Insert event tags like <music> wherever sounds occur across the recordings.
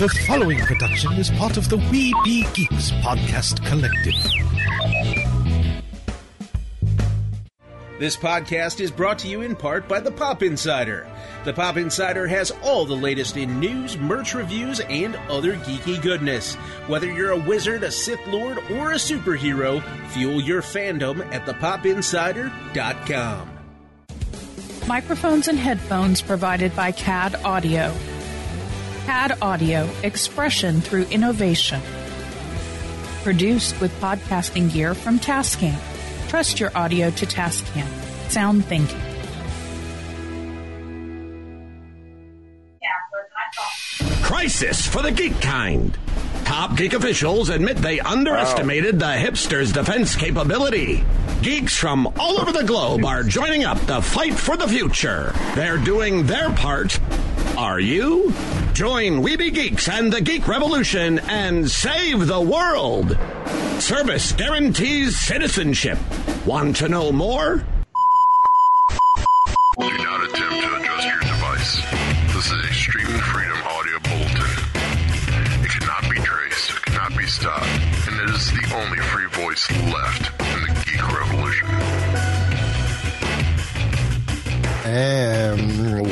The following production is part of the We Be Geeks podcast collective. This podcast is brought to you in part by the Pop Insider. The Pop Insider has all the latest in news, merch reviews, and other geeky goodness. Whether you're a wizard, a Sith Lord, or a superhero, fuel your fandom at thepopinsider.com. Microphones and headphones provided by CAD Audio. CAD Audio, expression through innovation. Produced with podcasting gear from Tascam. Trust your audio to Tascam. Sound thinking. Crisis for the geek kind. Top geek officials admit they underestimated the hipsters' defense capability. Geeks from all over the globe are joining up to fight for the future. They're doing their part. Are you? Join Weeby Geeks and the Geek Revolution and save the world. Service guarantees citizenship. Want to know more? Do not attempt to adjust your device. This is a Stream Freedom audio bulletin. It cannot be traced, it cannot be stopped, and it is the only free voice left in the Geek Revolution. And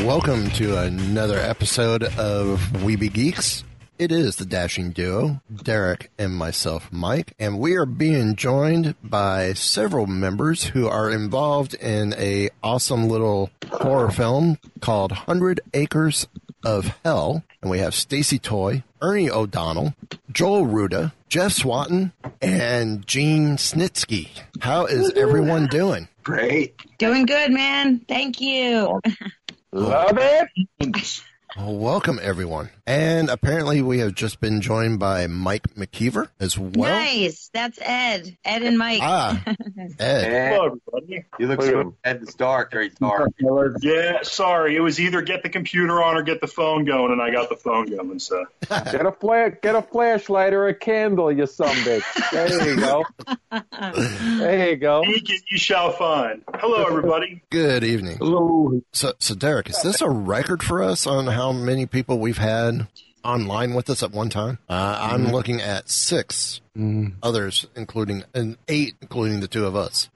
welcome to another episode of Weeby Geeks. It is the dashing duo, Derek and myself, Mike, and we are being joined by several members who are involved in a awesome little horror film called Hundred Acres of Hell. And we have Stacy Toy, Ernie O'Donnell, Joel Ruda, Jeff Swatton, and Gene Snitsky. How is everyone doing? Great. Doing good, man. Thank you. <laughs> Love it. Well, welcome everyone. And apparently we have just been joined by Mike McKeever as well. Nice. That's Ed. Ed and Mike. Ah, <laughs> Ed. Hello, everybody. You look so Ed's dark, very dark. <laughs> Yeah, sorry. It was either get the computer on or get the phone going, and I got the phone going. So <laughs> Get a flash, get a flashlight or a candle, you some bitch. There you go. There you go. Seek it, you shall find. Hello, everybody. Good evening. Hello. So, so Derek, is this a record for us on how many people we've had online with us at one time? Uh, I'm looking at six others, including and eight, including the two of us.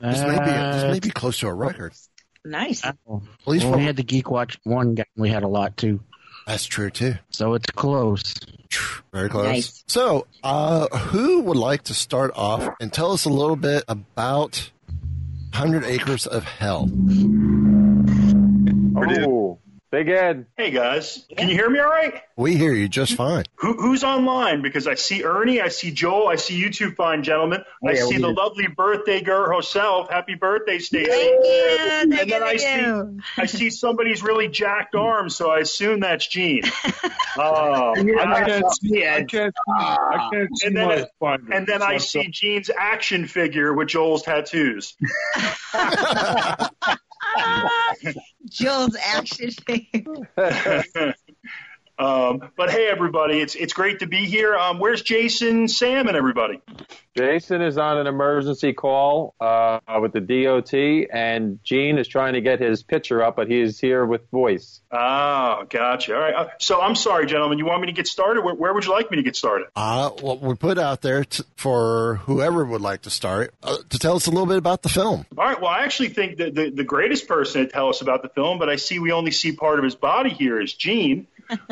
This may be this may be close to a record. nice. At least Well, we had the Geek Watch one guy. We had a lot too, that's true too. so it's close. Very close. Nice. So, uh, who would like to start off and tell us a little bit about Hundred Acres of Hell? Oh, Big Ed. Hey, guys. Can you hear me all right? We hear you just fine. Who, who's online? Because I see Ernie, I see Joel, I see you two fine gentlemen. Oh, I Yeah, see the did. lovely birthday girl herself. Happy birthday, Stacy. Thank you. Thank And you. then I see, you. I see somebody's really jacked hmm. arms, so I assume that's Gene. <laughs> Oh, I I- can't see I ah. can't see, I can't see And then my finder. and then I see Gene's action figure with Joel's tattoos. <laughs> <laughs> Joel's action <laughs> figure. <laughs> um, but hey, everybody, it's it's great to be here. Um, where's Jason, Sam, and everybody? Jason is on an emergency call uh, with the DOT, and Gene is trying to get his picture up, but he's here with voice. Oh, gotcha. All right. Uh, so I'm sorry, gentlemen. You want me to get started? Where, where would you like me to get started? Uh, what we put out there t- for whoever would like to start uh, to tell us a little bit about the film. All right. Well, I actually think that the, the greatest person to tell us about the film, but I see we only see part of his body here, is Gene.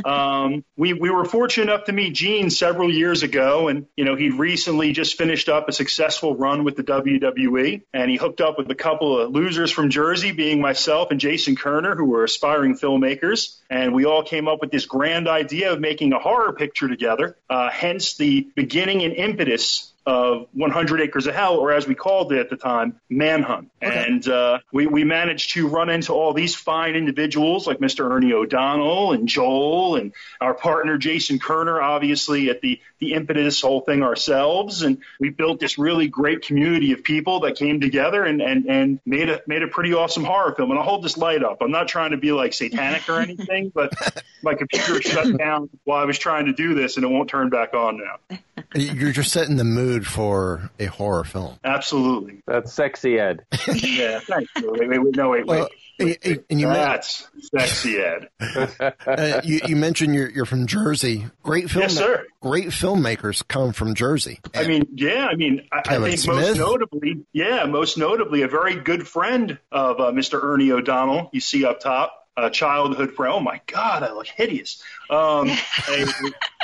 Um, we, we were fortunate enough to meet Gene several years ago, and you know he'd recently just finished up a successful run with the WWE, and he hooked up with a couple of losers from Jersey, being myself and Jason Kerner, who were aspiring filmmakers, and we all came up with this grand idea of making a horror picture together. Uh, hence the beginning and impetus of 100 Acres of Hell, or as we called it at the time, Manhunt. And uh, we, we managed to run into all these fine individuals like Mr. Ernie O'Donnell and Joel and our partner Jason Kerner, obviously at the, the impetus whole thing ourselves. And we built this really great community of people that came together and, and, and made a made a pretty awesome horror film. And I'll hold this light up. I'm not trying to be like satanic or anything, but <laughs> my computer shut down while I was trying to do this and it won't turn back on now. You're just setting the mood for a horror film. Absolutely. That's sexy Ed. <laughs> Yeah, thanks. Wait, wait, wait, no, wait, wait. Well, and, and- and you, men- That's sexy, Ed. uh, you, you mentioned you're, you're from Jersey. Great film. Yes, sir. Great filmmakers come from Jersey. I mean, yeah, I mean, I, I think Smith? most notably, yeah, most notably, a very good friend of uh, Mr. Ernie O'Donnell. You see up top, a childhood friend. Oh my God, I look hideous. Um, <laughs> a,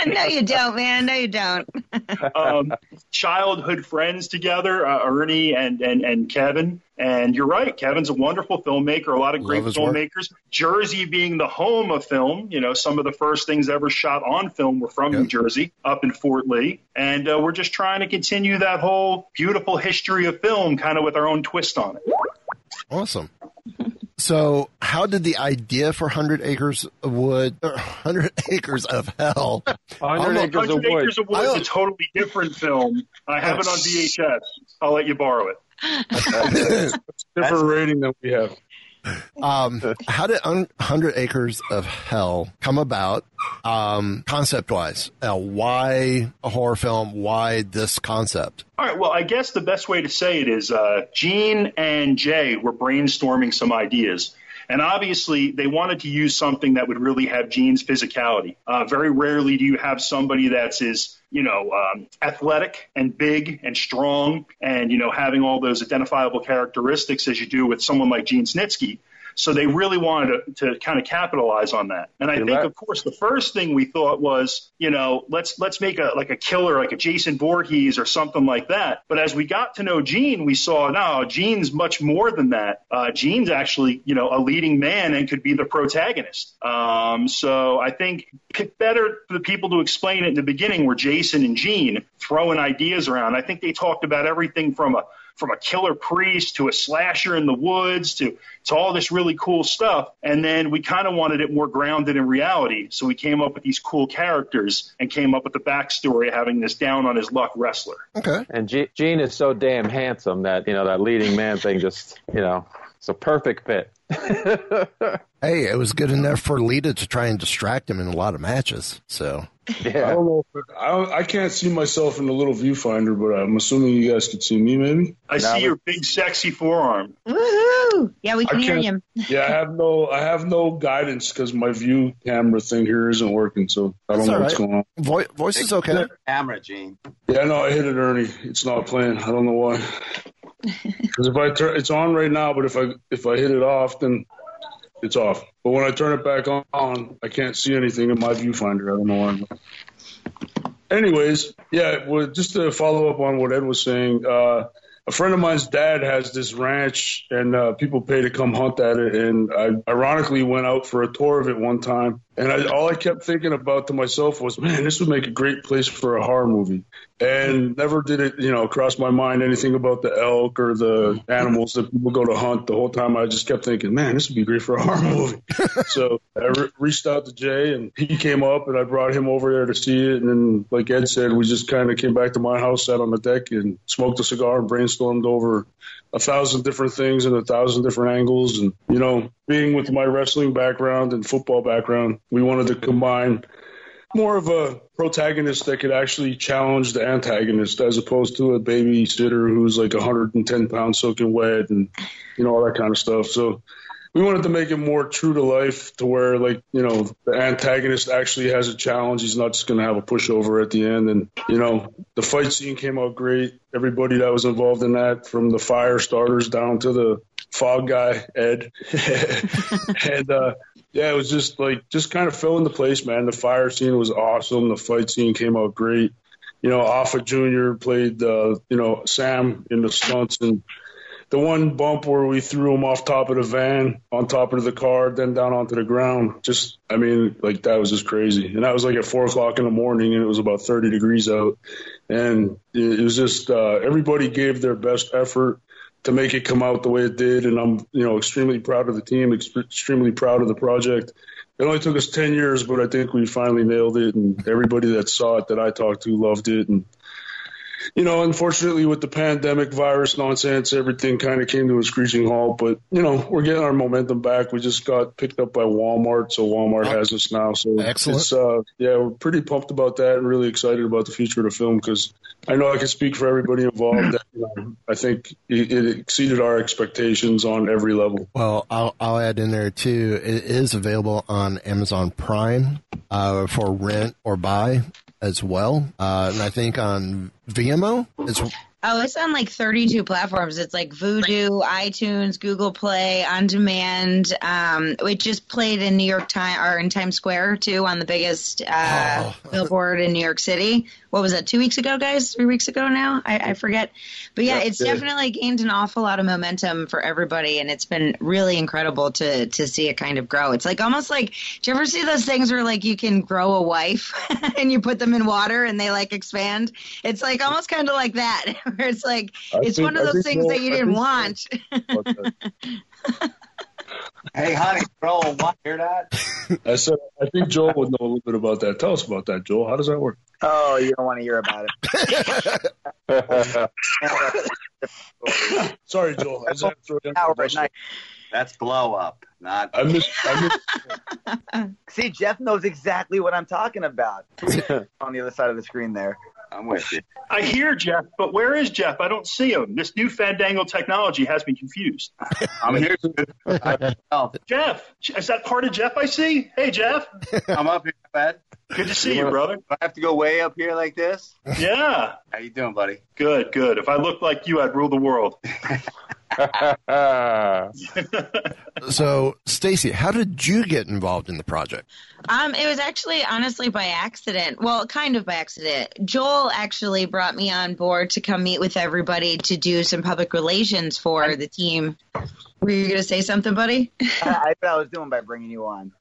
no, you don't, man. No, you don't. <laughs> <laughs> um, childhood friends together, uh, Ernie and, and, and Kevin. And you're right, Kevin's a wonderful filmmaker, a lot of great Love his work. filmmakers. Jersey being the home of film, you know, some of the first things ever shot on film were from New Jersey, up in Fort Lee. And uh, we're just trying to continue that whole beautiful history of film kind of with our own twist on it. Awesome. So, how did the idea for 100 Acres of Wood, or 100 <laughs> Acres of Hell, 100 Acres of 100 Wood. Acres of Wood is a totally different film. I have it on VHS. I'll let you borrow it. <laughs> Different rating than we have. Um, how did un- 100 Acres of Hell come about um, concept wise? Uh, why a horror film? Why this concept? All right. Well, I guess the best way to say it is uh, Gene and Jay were brainstorming some ideas. And obviously, they wanted to use something that would really have Gene's physicality. Uh, very rarely do you have somebody that's as, you know, um, athletic and big and strong and, you know, having all those identifiable characteristics as you do with someone like Gene Snitsky. So they really wanted to, to kind of capitalize on that. And I think, of course, the first thing we thought was, you know, let's let's make a like a killer, like a Jason Voorhees or something like that. But as we got to know Gene, we saw no, Gene's much more than that. Uh, Gene's actually, you know, a leading man and could be the protagonist. Um, so I think better for the people to explain it in the beginning were Jason and Gene throwing ideas around. I think they talked about everything from a from a killer priest to a slasher in the woods to to all this really cool stuff. And then we kind of wanted it more grounded in reality. So we came up with these cool characters and came up with the backstory of having this down on his luck wrestler. Okay. And G- Gene is so damn handsome that, you know, that leading man thing just, you know, it's a perfect fit. <laughs> Hey, it was good enough for Lita to try and distract him in a lot of matches. So, yeah. I don't know. I, I can't see myself in the little viewfinder, but I'm assuming you guys could see me, maybe. I see your big, sexy forearm. Woohoo! Yeah, we can I hear can't- you. <laughs> Yeah, I have no, I have no guidance because my view camera thing here isn't working, so I don't That's know all what's going on. Vo- voice is okay. Camera, Gene. Yeah, no, I hit it, Ernie. It's not playing. I don't know why. Because if I turn, it's on right now, but if I if I hit it off, then it's off. But when I turn it back on, I can't see anything in my viewfinder. I don't know why. Anyways, yeah, well, just to follow up on what Ed was saying, uh, a friend of mine's dad has this ranch, and uh, people pay to come hunt at it. And I ironically went out for a tour of it one time, and I, all I kept thinking about to myself was, man, this would make a great place for a horror movie. And never did it, you know, cross my mind anything about the elk or the animals that people go to hunt. The whole time I just kept thinking, man, this would be great for a horror movie. <laughs> so I re- reached out to Jay, and he came up, and I brought him over there to see it. And then, like Ed said, we just kind of came back to my house, sat on the deck, and smoked a cigar and brainstormed over a thousand different things and a thousand different angles. And you know, being with my wrestling background and football background, we wanted to combine more of a protagonist that could actually challenge the antagonist as opposed to a babysitter who's like 110 pounds soaking wet and you know all that kind of stuff so we wanted to make it more true to life to where like you know the antagonist actually has a challenge he's not just going to have a pushover at the end and you know the fight scene came out great everybody that was involved in that from the fire starters down to the fog guy ed <laughs> and uh yeah, it was just like just kind of fell into place, man. The fire scene was awesome. The fight scene came out great. You know, Alpha Junior played uh, you know Sam in the stunts, and the one bump where we threw him off top of the van, on top of the car, then down onto the ground. Just, I mean, like that was just crazy. And that was like at four o'clock in the morning, and it was about thirty degrees out, and it, it was just uh, everybody gave their best effort to make it come out the way it did. And I'm, you know, extremely proud of the team, ex- extremely proud of the project. It only took us 10 years, but I think we finally nailed it. And everybody that saw it that I talked to loved it. And you know, unfortunately with the pandemic virus nonsense, everything kind of came to a screeching halt. But you know, we're getting our momentum back. We just got picked up by Walmart, so Walmart has us now. So Excellent. It's, uh, yeah, we're pretty pumped about that and really excited about the future of the film because I know I can speak for everybody involved. That, you know, I think it, it exceeded our expectations on every level. Well, I'll, I'll add in there too. It is available on Amazon Prime uh, for rent or buy as well, uh, and I think on. It's Oh, it's on like 32 platforms. It's like Vudu, iTunes, Google Play, on demand. Um, it just played in New York Time or in Times Square too on the biggest uh, billboard in New York City. What was that? Two weeks ago, guys? Three weeks ago now? I, I forget. But yeah, Yeah, it's good. definitely gained an awful lot of momentum for everybody, and it's been really incredible to to see it kind of grow. It's like almost like, do you ever see those things where like you can grow a wife <laughs> and you put them in water and they like expand? It's like almost kind of like that, <laughs> where it's like I it's think- one of those things we'll- that you I didn't think want. <laughs> Hey, honey, bro, want hear that? I said I think Joel would know a little bit about that. Tell us about that, Joel. How does that work? Oh, you don't want to hear about it. <laughs> Sorry, Joel. I just had to throw it Hour at night. That's blow up, not. I missed. I missed <laughs> See, Jeff knows exactly what I'm talking about. <laughs> on the other side of the screen there. I'm with you. I hear Jeff, but where is Jeff? I don't see him. This new fandangle technology has me confused. I'm here. Oh, Jeff, is that part of Jeff I see? Hey, Jeff. I'm up here, bud. Good to see you, brother. Do I have to go way up here like this? Yeah. How you doing, buddy? Good, good. If I looked like you, I'd rule the world. <laughs> <laughs> so, Stacy, how did you get involved in the project? Um, it was actually honestly by accident. Well, kind of by accident. Joel actually brought me on board to come meet with everybody to do some public relations for the team. Were you going to say something, buddy? I thought I was doing by bringing you on.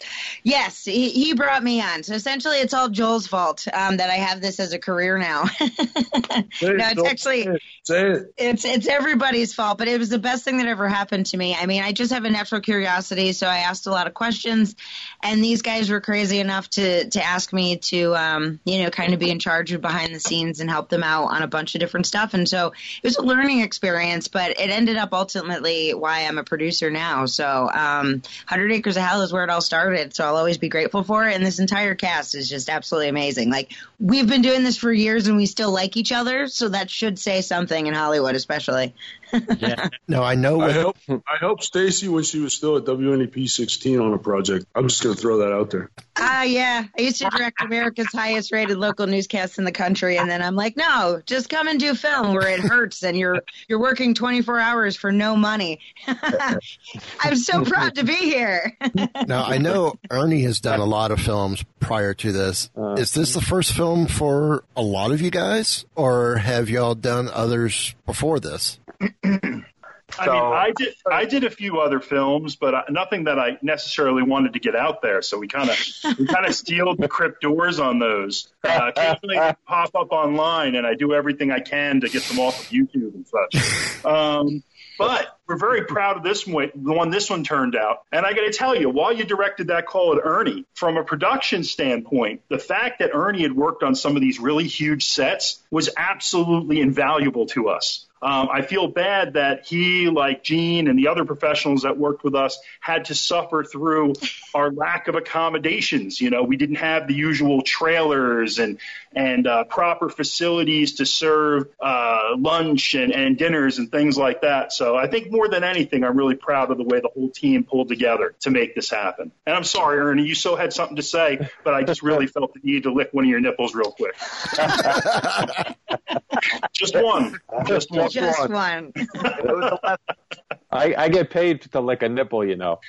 Yes, he, he brought me on. So essentially, it's all Joel's fault um, that I have this as a career now. <laughs> no, it's actually say it. it's it's everybody's fault, but it was the best thing that ever happened to me. I mean, I just have a natural curiosity, so I asked a lot of questions, and these guys were crazy enough to to ask me to, um, you know, kind of be in charge of behind the scenes and help them out on a bunch of different stuff. And so it was a learning experience, but it ended up ultimately why I'm a producer now. So, um, Hundred Acres of Hell is where it all started. So I'll always be grateful for it. And this entire cast is just absolutely amazing. Like we've been doing this for years, and we still like each other, so that should say something in Hollywood, especially. <laughs> No, I know. I What, helped. I helped Stacy when she was still at WNEP 16 on a project. I'm just going to throw that out there. Ah, yeah. I used to direct America's highest rated local newscasts in the country, and then I'm like, no, just come and do film where it hurts and you're you're working 24 hours for no money. <laughs> I'm so proud to be here. <laughs> now, I know Ernie has done a lot of films prior to this. Is this the first film for a lot of you guys, or have y'all done others before this? I mean, I did I did a few other films, but I- nothing that I necessarily wanted to get out there. So we kind of we kind of sealed the crypt doors on those. Uh, occasionally they pop up online, and I do everything I can to get them off of YouTube and such. Um, but we're very proud of this one, the one this one turned out. And I got to tell you, while you directed that call at Ernie, from a production standpoint, the fact that Ernie had worked on some of these really huge sets was absolutely invaluable to us. Um, I feel bad that he, like Gene and the other professionals that worked with us, had to suffer through our lack of accommodations. You know, we didn't have the usual trailers and and uh, proper facilities to serve uh, lunch and, and dinners and things like that. So I think more than anything, I'm really proud of the way the whole team pulled together to make this happen. And I'm sorry, Ernie, you so had something to say, but I just really felt the need to lick one of your nipples real quick. <laughs> just one. Just one. Just one. I, I get paid to lick a nipple, you know.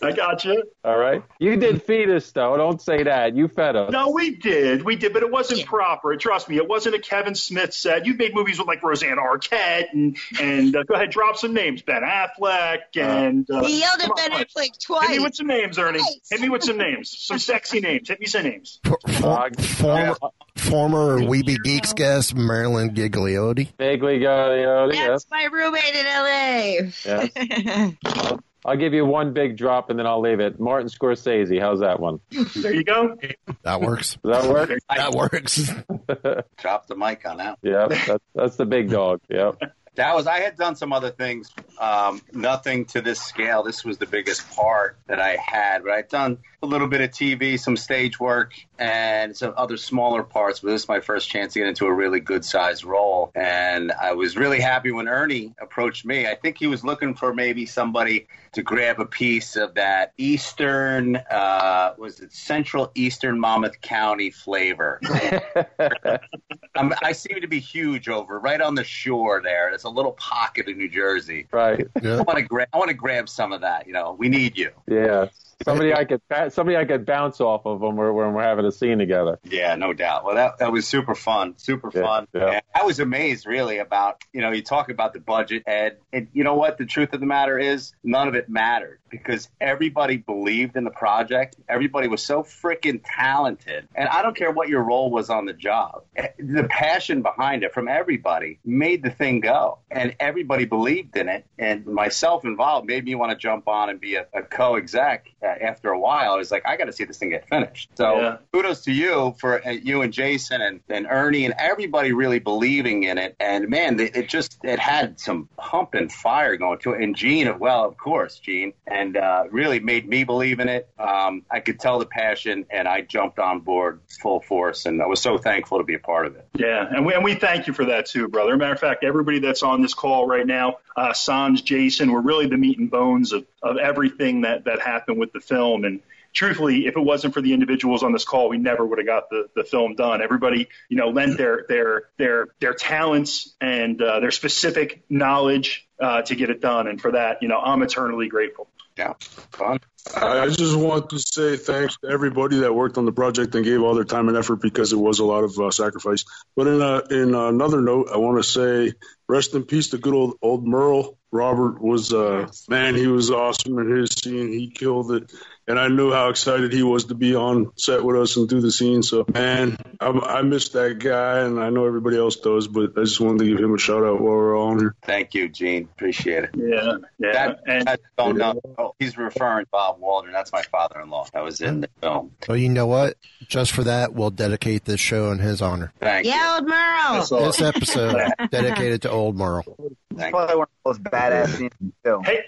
I got you. All right. You did feed us, though. Don't say that. You fed us. No, we did. We did, but it wasn't proper. Trust me, it wasn't a Kevin Smith set. You've made movies with like Rosanna Arquette and and uh, go ahead, drop some names. Ben Affleck and uh, He yelled at come on, Ben Mike. Affleck Hit twice. me with some names, Ernie. Twice. Hit me with some names. Some sexy names. Hit me some names. For, former, former Weeby Geeks guest Marilyn Ghigliotti. Vaguely, you know, That's my roommate in LA. Yes. I'll give you one big drop and then I'll leave it. Martin Scorsese. How's that one? There you go. That works. Does that work? <laughs> That works. <laughs> Drop the mic on that. yeah, that's, that's the big dog. Yep. That was I had done some other things, um, nothing to this scale. This was the biggest part that I had, but I'd done a little bit of TV, some stage work, and some other smaller parts. But this is my first chance to get into a really good sized role, and I was really happy when Ernie approached me. I think he was looking for maybe somebody to grab a piece of that Eastern, uh, was it Central Eastern Monmouth County flavor. <laughs> I'm, I seem to be huge over right on the shore there. There's a little pocket in New Jersey. Right. Yeah. I want to grab. I want to grab some of that. You know, we need you. Yeah. Somebody I could somebody I could bounce off of when we're when we're having a scene together. Yeah, no doubt. Well, that that was super fun, super Yeah, fun. yeah. I was amazed, really, about you know you talk about the budget, Ed, and you know what? The truth of the matter is, none of it mattered because everybody believed in the project. Everybody was so freaking talented, and I don't care what your role was on the job. The passion behind it from everybody made the thing go, and everybody believed in it. And myself involved made me want to jump on and be a, a co-exec. Uh, after a while, I was like, I got to see this thing get finished. So Yeah. kudos to you for uh, you and Jason and, and Ernie and everybody really believing in it. And man, it, it just it had some pump and fire going to it. And Gene, well, of course, Gene, and uh, really made me believe in it. Um, I could tell the passion, and I jumped on board full force, and I was so thankful to be a part of it. Yeah, and we, and we thank you for that too, brother. Matter of fact, everybody that's on this call right now, uh, Sanj, Jason, we're really the meat and bones of, of everything that, that happened with the film. And truthfully, if it wasn't for the individuals on this call, we never would have got the, the film done. Everybody, you know, lent their their their their talents and uh, their specific knowledge uh, to get it done. And for that, you know, I'm eternally grateful. Yeah, fun. I just want to say thanks to everybody that worked on the project and gave all their time and effort because it was a lot of uh, sacrifice. But in a, in another note, I want to say rest in peace to good old old Merle. Robert was uh, man, he was awesome in his scene. He killed it, and I knew how excited he was to be on set with us and do the scene. So man, I, I miss that guy, and I know everybody else does. But I just wanted to give him a shout out while we're on here. Thank you, Gene. Appreciate it. Yeah, yeah. That, and that don't know. Oh, he's referring to Bob Waldron. That's my father-in-law. That was in the film. Well, you know what? Just for that, we'll dedicate this show in his honor. Thank you. Old Merle. That's. This episode <laughs> <laughs> dedicated to old Merle. Thank you. you. Probably one of the most badass scenes in the film. Hey,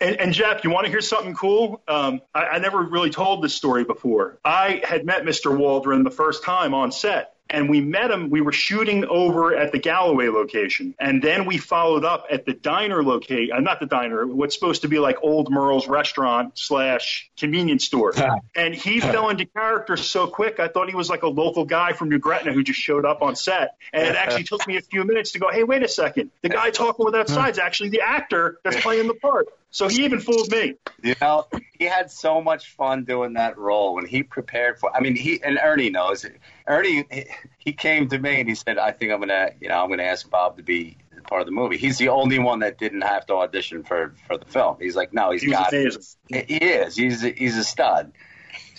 and, and Jeff, you want to hear something cool? Um, I, I never really told this story before. I had met Mr. Waldron the first time on set. And we met him. We were shooting over at the Galloway location, and then we followed up at the diner location. Uh, not the diner. What's supposed to be like Old Merle's restaurant slash convenience store. <laughs> and he fell into character so quick. I thought he was like a local guy from New Gretna who just showed up on set. And it actually took me a few minutes to go, "Hey, wait a second. The guy talking with that side is actually the actor that's playing the part." So he even fooled me. You know, he had so much fun doing that role when he prepared for. I mean, he and Ernie knows. it. Ernie, he, he came to me and he said, "I think I'm gonna, you know, I'm gonna ask Bob to be part of the movie." He's the only one that didn't have to audition for for the film. He's like, "No, he's He got it." He is. He's a, he's a stud.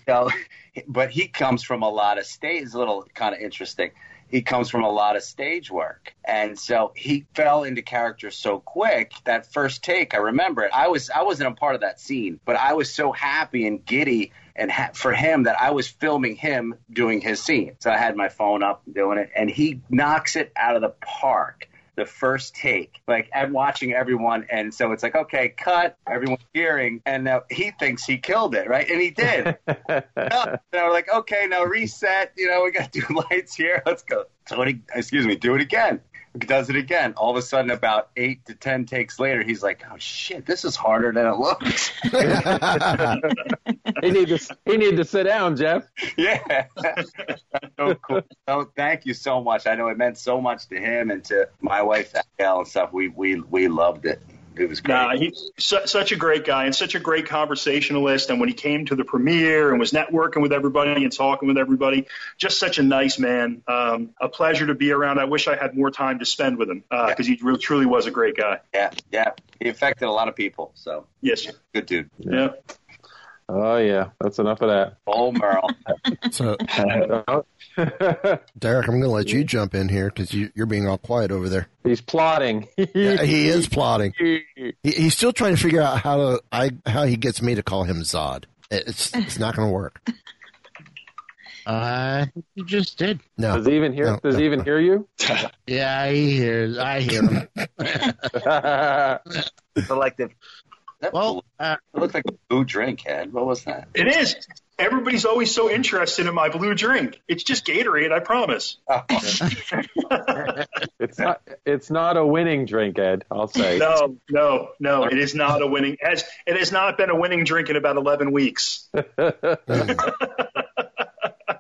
So, <laughs> but he comes from a lot of stage. It's a little kind of interesting. He comes from a lot of stage work, and so he fell into character so quick. That first take, I remember it. I was I wasn't a part of that scene, but I was so happy and giddy and ha- for him that I was filming him doing his scene. So I had my phone up doing it, and he knocks it out of the park the first take. Like I'm watching everyone, and so it's like, okay, cut. Everyone's cheering, and now he thinks he killed it, right? And he did. no, <laughs> and we're like, okay, now reset. You know, we got two <laughs> lights here. Let's go. Do it, excuse me, do it again. He does it again. All of a sudden, about eight to ten takes later, he's like, "Oh shit, this is harder than it looks." <laughs> he need to he need to sit down, Jeff. yeah. so <laughs> cool. So thank you so much. I know it meant so much to him and to my wife, Al, and stuff. We we we loved it. It was great. Nah, he's su- such a great guy and such a great conversationalist. And when he came to the premiere and was networking with everybody and talking with everybody, just such a nice man. Um, a pleasure to be around. I wish I had more time to spend with him because he really, truly was a great guy. Yeah, yeah. He affected a lot of people. So Yes. good dude. Yeah. Oh yeah, that's enough of that. Oh, <laughs> Merle. So, <laughs> Derek, I'm going to let you jump in here because you, you're being all quiet over there. He's plotting. <laughs> Yeah, he is plotting. He, he's still trying to figure out how to I how he gets me to call him Zod. It's it's not going to work. Uh, you just did. No. Does he even hear? No, does he even no. hear you? Yeah, he hears. I hear him. Selective. That well, uh, it looked like a blue drink, Ed. What was that? It is. Everybody's always so interested in my blue drink. It's just Gatorade, I promise. <laughs> It's not. It's not a winning drink, Ed. I'll say. No, no, no. It is not a winning. As it has not been a winning drink in about eleven weeks. <laughs> <laughs>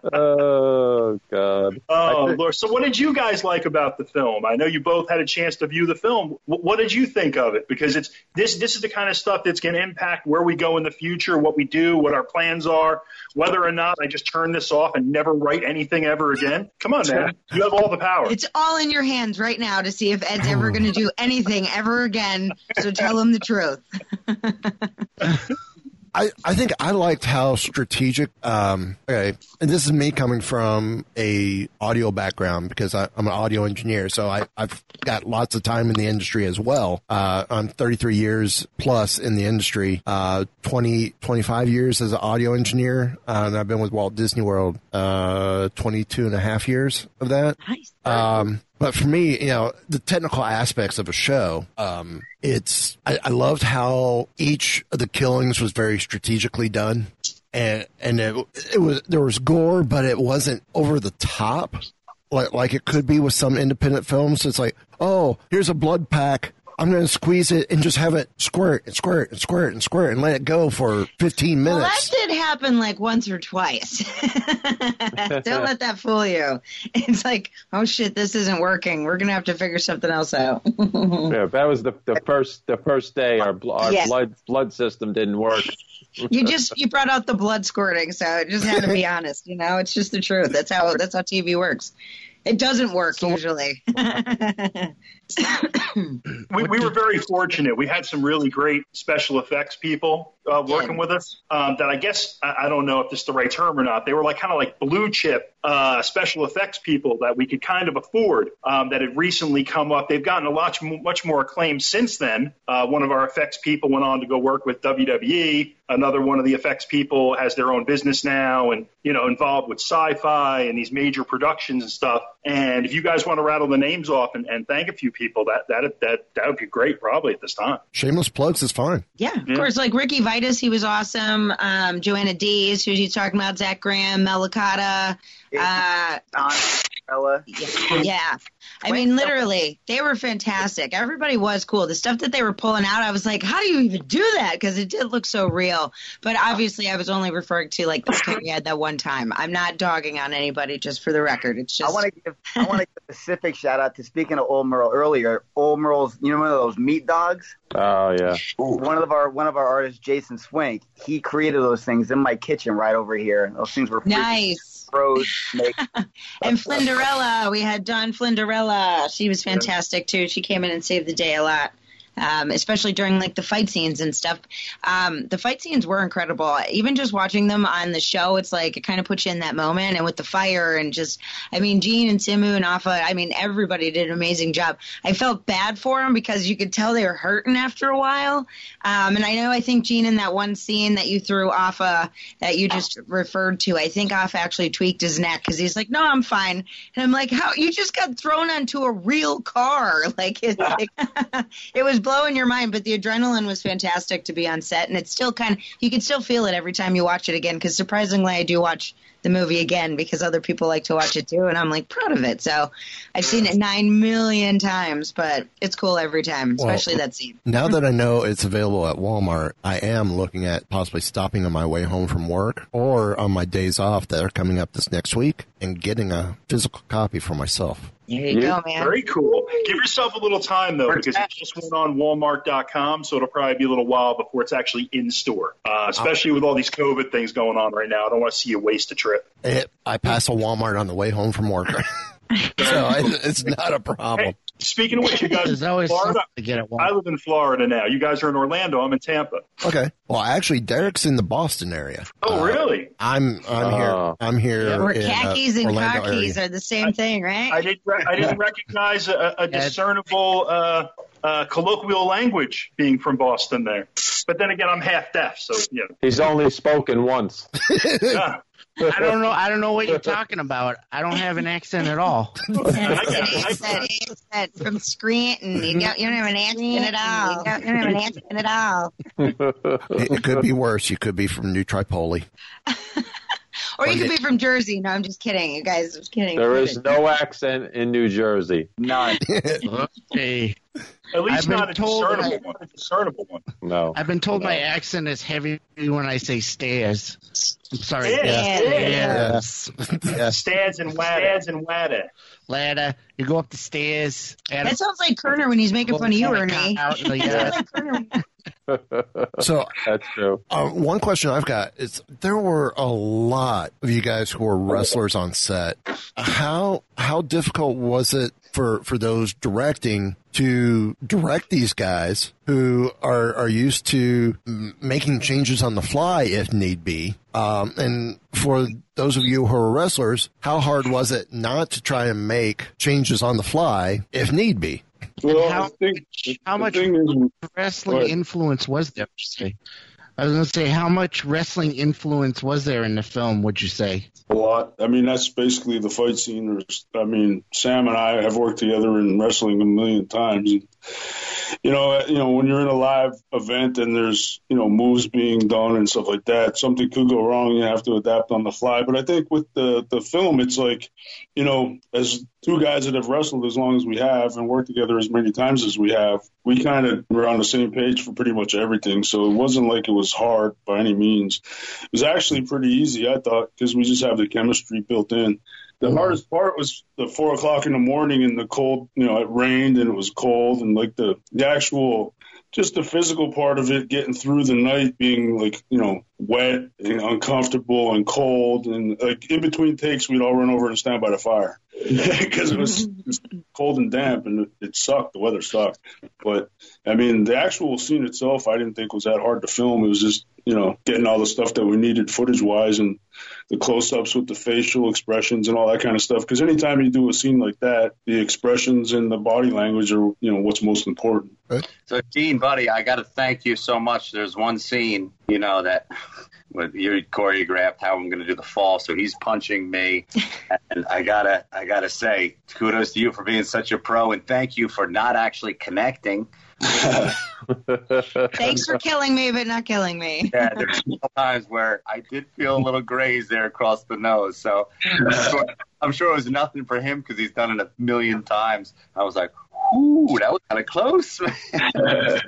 oh God. Oh Lord! So, what did you guys like about the film? I know you both had a chance to view the film. What, what did you think of it? Because it's this. This is the kind of stuff that's going to impact where we go in the future, what we do, what our plans are, whether or not I just turn this off and never write anything ever again. Come on, man! You have all the power. It's all in your hands right now to see if Ed's ever going to do anything ever again. So tell him the truth. <laughs> I, I think I liked how strategic. Um, okay, and this is me coming from a audio background because I, I'm an audio engineer, so I, I've got lots of time in the industry as well. Uh, I'm 33 years plus in the industry, uh, 20, 25 years as an audio engineer, uh, and I've been with Walt Disney World uh, 22 and a half years of that. Nice. Um, but for me, you know, the technical aspects of a show, um, it's, I, I loved how each of the killings was very strategically done. And, and it, it was, there was gore, but it wasn't over the top like, like it could be with some independent films. It's like, oh, here's a blood pack. I'm going to squeeze it and just have it squirt and squirt and squirt and squirt and let it go for 15 minutes. Well, minutes. that did happen like once or twice. <laughs> Don't let that fool you. It's like, oh shit, this isn't working. We're gonna have to figure something else out. <laughs> Yeah, that was the the first the first day our our Yeah. blood blood system didn't work. you just you brought out the blood squirting, so it just had to be <laughs> honest. You know, it's just the truth. That's how that's how TV works. It doesn't work usually. <coughs> we, we were very fortunate. We had some really great special effects people uh, working with us. Um, that I guess I, I don't know if this is the right term or not. They were like kind of like blue chip uh, special effects people that we could kind of afford. Um, that had recently come up. They've gotten a lot much more acclaim since then. Uh, one of our effects people went on to go work with WWE. Another one of the effects people has their own business now, and you know involved with sci-fi and these major productions and stuff. And if you guys want to rattle the names off and, and thank a few people, that that that that would be great probably at this time. Shameless plugs is fine. Yeah, of course. Like Ricky Vitus, he was awesome. Um, Joanna Dees, who she's talking about, Zach Graham, Mel Licata. Uh, Ella. yeah. I mean, literally, they were fantastic. Everybody was cool. The stuff that they were pulling out, I was like, how do you even do that? Because it did look so real. But obviously, I was only referring to like the scare we had that one time. I'm not dogging on anybody, just for the record. It's just. I want to give I want to give a specific shout out to speaking of Old Merle earlier. Old Merle's, you know, one of those meat dogs. Oh yeah. One of our one of our artists, Jason Swink, he created those things in my kitchen right over here. Those things were freaking Nice. Make. <laughs> And Flinderella, we had Dawn Flinderella. She was fantastic too. She came in and saved the day a lot. Um, especially during like the fight scenes and stuff. Um, the fight scenes were incredible. Even just watching them on the show, it's like it kind of puts you in that moment. And with the fire and just, I mean, Gene and Simu and Alpha, I mean, everybody did an amazing job. I felt bad for them because you could tell they were hurting after a while. Um, and I know, I think Gene in that one scene that you threw Alpha that you just referred to, I think Alpha actually tweaked his neck because he's like, no, I'm fine. And I'm like, how you just got thrown onto a real car? Like, it's <laughs> like it <laughs> was blowing your mind, but the adrenaline was fantastic to be on set, and it's still kind of you can still feel it every time you watch it again. Because surprisingly, I do watch the movie again because other people like to watch it too, and I'm like proud of it. So I've seen it nine million times, but it's cool every time, Well, especially that scene. Now that I know it's available at Walmart, I am looking at possibly stopping on my way home from work or on my days off that are coming up this next week and getting a physical copy for myself. There you go, man. Very cool. Give yourself a little time though, because it just went on Walmart.com, so it'll probably be a little while before it's actually in store. Uh, especially with all these COVID things going on right now, I don't want to see you waste a trip. It, I pass a Walmart on the way home from work. <laughs> so I, it's not a problem. Speaking of which, you guys, <laughs> There's always Florida. to get at I live in Florida now. You guys are in Orlando. I'm in Tampa. Okay. Well, actually, Derek's in the Boston area. Oh, Uh, really? I'm I'm Oh. here. I'm here. Where in, uh, khakis and Orlando khakis area. are the same thing, right? I didn't. Re- I didn't <laughs> recognize a, a discernible uh, uh, colloquial language being from Boston there. But then again, I'm half deaf, so you know. He's only spoken once. <laughs> Yeah. I don't know. I don't know what you're talking about. I don't have an accent at all. <laughs> said, said from Scranton. You don't, you don't have an accent at all. You don't, you don't have an accent at all. It, it could be worse. You could be from New Tripoli. <laughs> Or you could be from Jersey. No, I'm just kidding. You guys, I'm just kidding. There is no accent in New Jersey. None. <laughs> okay. At least I've been not a told discernible that- one. A discernible one. No. I've been told my accent is heavy when I say stairs. I'm sorry. Stairs. Stairs. Stands and ladder. Stands and wada. Ladder. You go up the stairs. and- That sounds like Kerner when he's making fun of you, Ernie. Out in the That like Kerner. So <laughs> That's true. Uh, one question I've got is there were a lot of you guys who were wrestlers on set. How how difficult was it for for those directing to direct these guys who are are used to making changes on the fly if need be? Um, and for those of you who are wrestlers, how hard was it not to try and make changes on the fly if need be? Well, how, think how much is, wrestling What? influence was there? would you say? I was going to say, how much wrestling influence was there in the film? Would you say? a lot. I mean, that's basically the fight scene. I mean, Sam and I have worked together in wrestling a million times. You know, you know, when you're in a live event and there's, you know, moves being done and stuff like that, something could go wrong. You have to adapt on the fly. But I think with the the film, it's like, you know, as two guys that have wrestled as long as we have and worked together as many times as we have, we kind of were on the same page for pretty much everything. So it wasn't like it was hard by any means. It was actually pretty easy, I thought, because we just have the chemistry built in. The hardest part was the four o'clock in the morning and the cold, you know, it rained and it was cold and like the, the actual, just the physical part of it, getting through the night being like, you know, wet and uncomfortable and cold. And like in between takes, we'd all run over and stand by the fire <laughs> because it was <laughs> cold and damp and it, it sucked. The weather sucked. But I mean, the actual scene itself, I didn't think was that hard to film. It was just, you know, getting all the stuff that we needed footage wise and the close ups with the facial expressions and all that kind of stuff. Because anytime you do a scene like that, the expressions and the body language are, you know, what's most important. So, Dean, buddy, I got to thank you so much. There's one scene, you know, that with you choreographed how I'm going to do the fall. So he's punching me, <laughs> and I gotta, I gotta say, kudos to you for being such a pro, and thank you for not actually connecting. <laughs> Thanks for killing me, but not killing me. <laughs> Yeah, there's times where I did feel a little graze there across the nose. So I'm sure, I'm sure it was nothing for him because he's done it a million times. I was like, ooh, that was kind of close. <laughs> <laughs>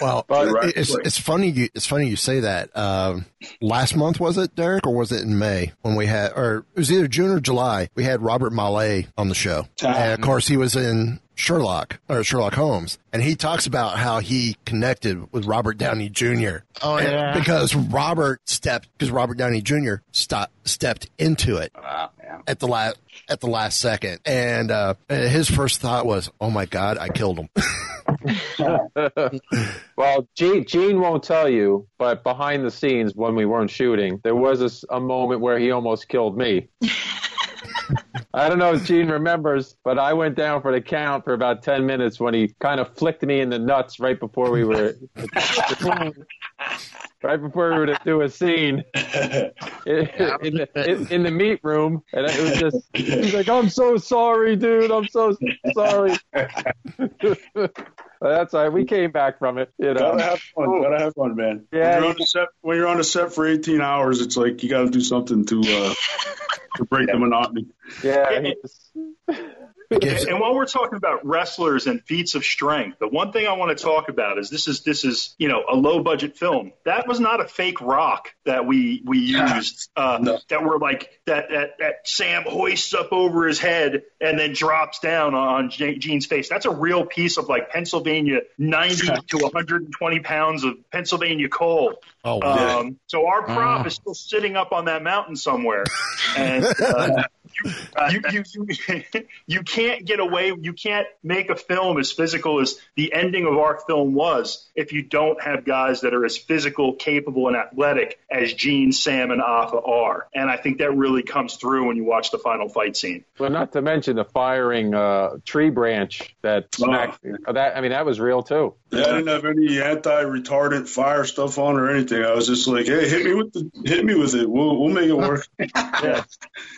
Well, But- it's it's funny you it's funny you say that. Um, last month was it, Derek, or was it in May when we had, or it was either June or July? We had Robert Maillet on the show, and of course he was in Sherlock or Sherlock Holmes, and he talks about how he connected with Robert Downey Jr. Oh, And- yeah. because Robert stepped because Robert Downey Jr. Stop, stepped into it Wow, yeah. at the last at the last second, and uh, his first thought was, "Oh my God, I killed him." <laughs> well, Gene, Gene won't tell you, but behind the scenes when we weren't shooting, there was a moment where he almost killed me. <laughs> I don't know if Gene remembers, but I went down for the count for about 10 minutes when he kind of flicked me in the nuts right before we were <laughs> right before we were to do a scene <laughs> in, in, the, in, in the meat room. And it was just, he's like, I'm so sorry, dude. I'm so sorry. <laughs> That's all right. We came back from it. You know. Gotta have fun. Gotta have fun, man. Yeah. When you're on a set, when you're on the set for 18 hours, it's like you got to do something to uh, <laughs> to break the monotony. Yeah. And while we're talking about wrestlers and feats of strength, the one thing I want to talk about is this is this is you know a low budget film. That was not a fake rock that we we <laughs> used uh, that were like that, that that Sam hoists up over his head and then drops down on Ge- Gene's face. That's a real piece of like Pennsylvania 90 <laughs> to 120 pounds of Pennsylvania coal. Oh. Um, so our prop is still sitting up on that mountain somewhere, and uh, <laughs> you, you, you, <laughs> you can't get away. You can't make a film as physical as the ending of our film was if you don't have guys that are as physical, capable, and athletic as Gene, Sam, and Alpha are. And I think that really comes through when you watch the final fight scene. Well, not to mention the firing uh, tree branch that smacked. That I mean, that was real too. Yeah, I didn't have any anti-retardant fire stuff on or anything. I was just like, hey, hit me with the, hit me with it. We'll we'll make it work. <laughs> yeah.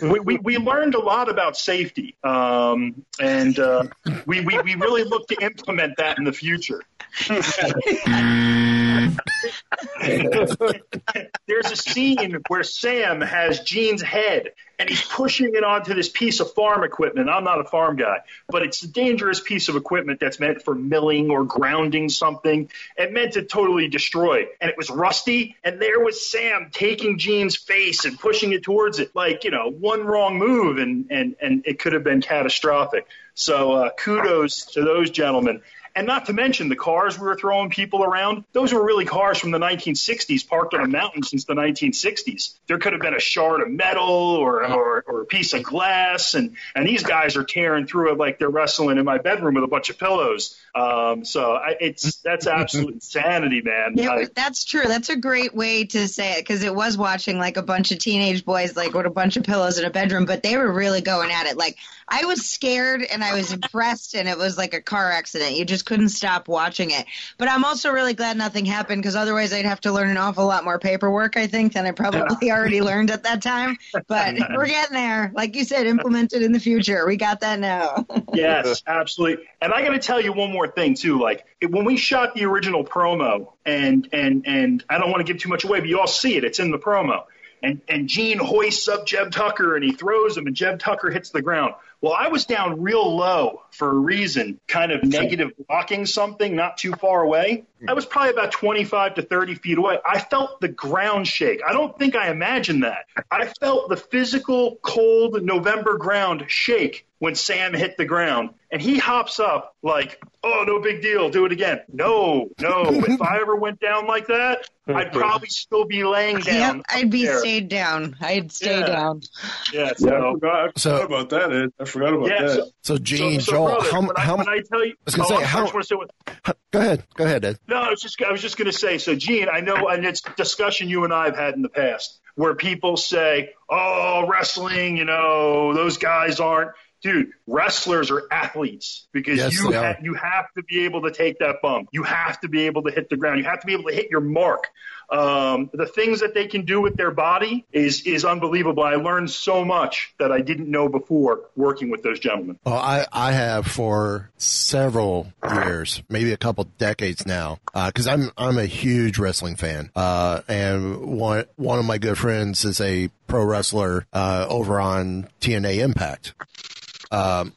we, we, we learned a lot about safety, um, and uh, we, we, we really look to implement that in the future. <laughs> There's a scene where Sam has Gene's head and he's pushing it onto this piece of farm equipment. I'm not a farm guy, but it's a dangerous piece of equipment that's meant for milling or grounding something. and meant to totally destroy. And it was rusty. And there was Sam taking Gene's face and pushing it towards it. Like, you know, one wrong move and, and, and it could have been catastrophic. So uh, kudos to those gentlemen. And not to mention the cars we were throwing people around. Those were really cars from the 1960s parked on a mountain since the 1960s. There could have been a shard of metal or, or, or a piece of glass. And, and these guys are tearing through it like they're wrestling in my bedroom with a bunch of pillows. Um, so I, it's that's absolute insanity, man. Yeah, I, that's true. That's a great way to say it because it was watching like a bunch of teenage boys like with a bunch of pillows in a bedroom, but they were really going at it. Like I was scared and I was impressed, and it was like a car accident. You just couldn't stop watching it. But I'm also really glad nothing happened because otherwise I'd have to learn an awful lot more paperwork, I think, than I probably <laughs> already learned at that time. But <laughs> we're getting there. Like you said, implemented in the future. We got that now. <laughs> yes, absolutely. And I got to tell you one more thing too. Like it, when we shot the original promo, and and and I don't want to give too much away, but you all see it. It's in the promo. And and Gene hoists up Jeb Tucker and he throws him, and Jeb Tucker hits the ground. Well, I was down real low for a reason, kind of negative blocking something not too far away. I was probably about 25 to 30 feet away. I felt the ground shake. I don't think I imagined that. I felt the physical, cold November ground shake when Sam hit the ground. And he hops up like, oh, no big deal. Do it again. No, no. if I ever went down like that, I'd probably still be laying down. Yep, I'd be there. stayed down. I'd stay Yeah. down. Yeah, Yeah, uh, I so. forgot, I forgot about that, Ed. I forgot about Yeah, that. so, So, Gene, so, so Joel, brother, how, when, I, how, when I tell you, was gonna oh, say, I'm how- I just want to say what, go ahead, go ahead, Ed. No, I was just I was just going to say. So, Gene, I know, and it's discussion you and I have had in the past, where people say, "Oh, wrestling, you know, those guys aren't." Dude, wrestlers are athletes because Yes, you ha- you have to be able to take that bump. You have to be able to hit the ground. You have to be able to hit your mark. Um, the things that they can do with their body is is unbelievable. I learned so much that I didn't know before working with those gentlemen. Well, I, I have for several years, maybe a couple decades now, because I'm I'm a huge wrestling fan, uh, and one one of my good friends is a pro wrestler uh, over on TNA Impact. Um,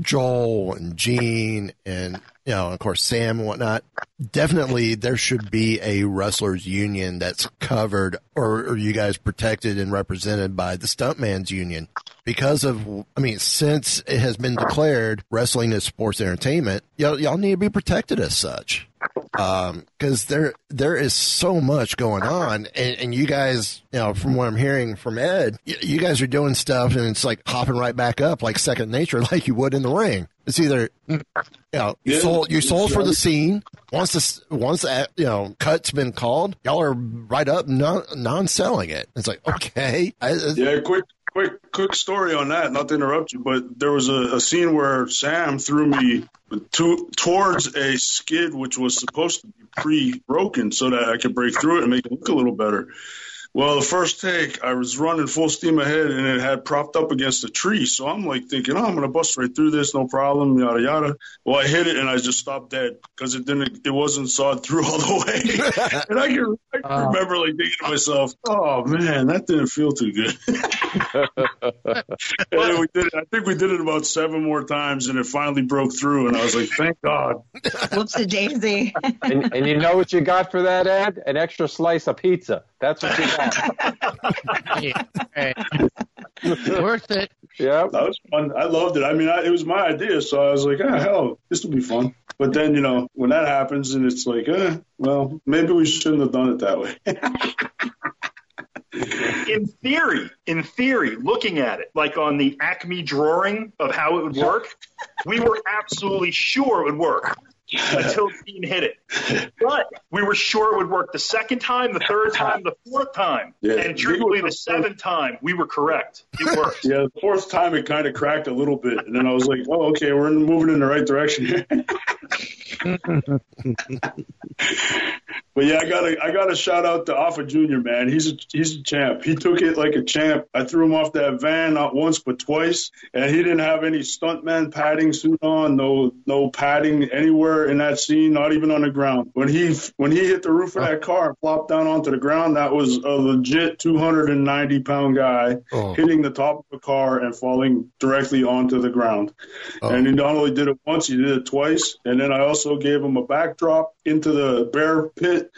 Joel and Gene and you know, of course, Sam and whatnot. Definitely, there should be a wrestlers union that's covered, or, or you guys protected and represented by the Stuntman's Union, because of, I mean, since it has been declared wrestling is sports entertainment, y'all, y'all need to be protected as such. Um, cause there, there is so much going on and, and you guys, you know, from what I'm hearing from Ed, y- you guys are doing stuff and it's like hopping right back up like second nature, <laughs> like you would in the ring. It's either, you know, you Yeah, sold, you sold for the scene. Once this, once that, you know, cut's been called, y'all are right up non, non-selling it. It's like, okay. I, Yeah, quick, quick, quick story on that. Not to interrupt you, but there was a, a scene where Sam threw me to, towards a skid which was supposed to be pre-broken so that I could break through it and make it look a little better. Well, the first take, I was running full steam ahead, and it had propped up against a tree. So I'm like thinking, oh, I'm gonna bust right through this, no problem, yada yada. Well, I hit it, and I just stopped dead because it didn't, it wasn't sawed through <laughs> all the way. <laughs> and I can, I can uh. remember like thinking to myself, oh man, that didn't feel too good. <laughs> and then we did it. I think we did it about seven more times, and it finally broke through. And I was like, thank God. Whoops a daisy. and, and you know what you got for that, Ed? An extra slice of pizza. That's what you got. Worth it. Yeah. That was fun. I loved it. I mean, I, it was my idea, so I was like, ah, hell, this will be fun. But then, you know, when that happens, and it's like, eh, well, maybe we shouldn't have done it that way. <laughs> in theory, in theory, looking at it, like on the Acme drawing of how it would work, we were absolutely sure it would work <laughs> until Gene hit it. But we were sure it would work the second time, the third <laughs> time, the fourth time, Yeah. and truly the seventh time, we were correct. It worked. <laughs> Yeah, the fourth time it kind of cracked a little bit, and then I was like, "Oh, okay, we're moving in the right direction." here." But yeah, I got to I got to shout out to Afa Junior, man. He's a he's a champ. He took it like a champ. I threw him off that van not once but twice, and he didn't have any stuntman padding suit on, no no padding anywhere in that scene, not even on the ground. When he when he hit the roof of that car and flopped down onto the ground, that was a legit 290 pound guy Oh. hitting the top of a car and falling directly onto the ground. Oh. And he not only did it once, he did it twice. And then I also gave him a backdrop into the bear pit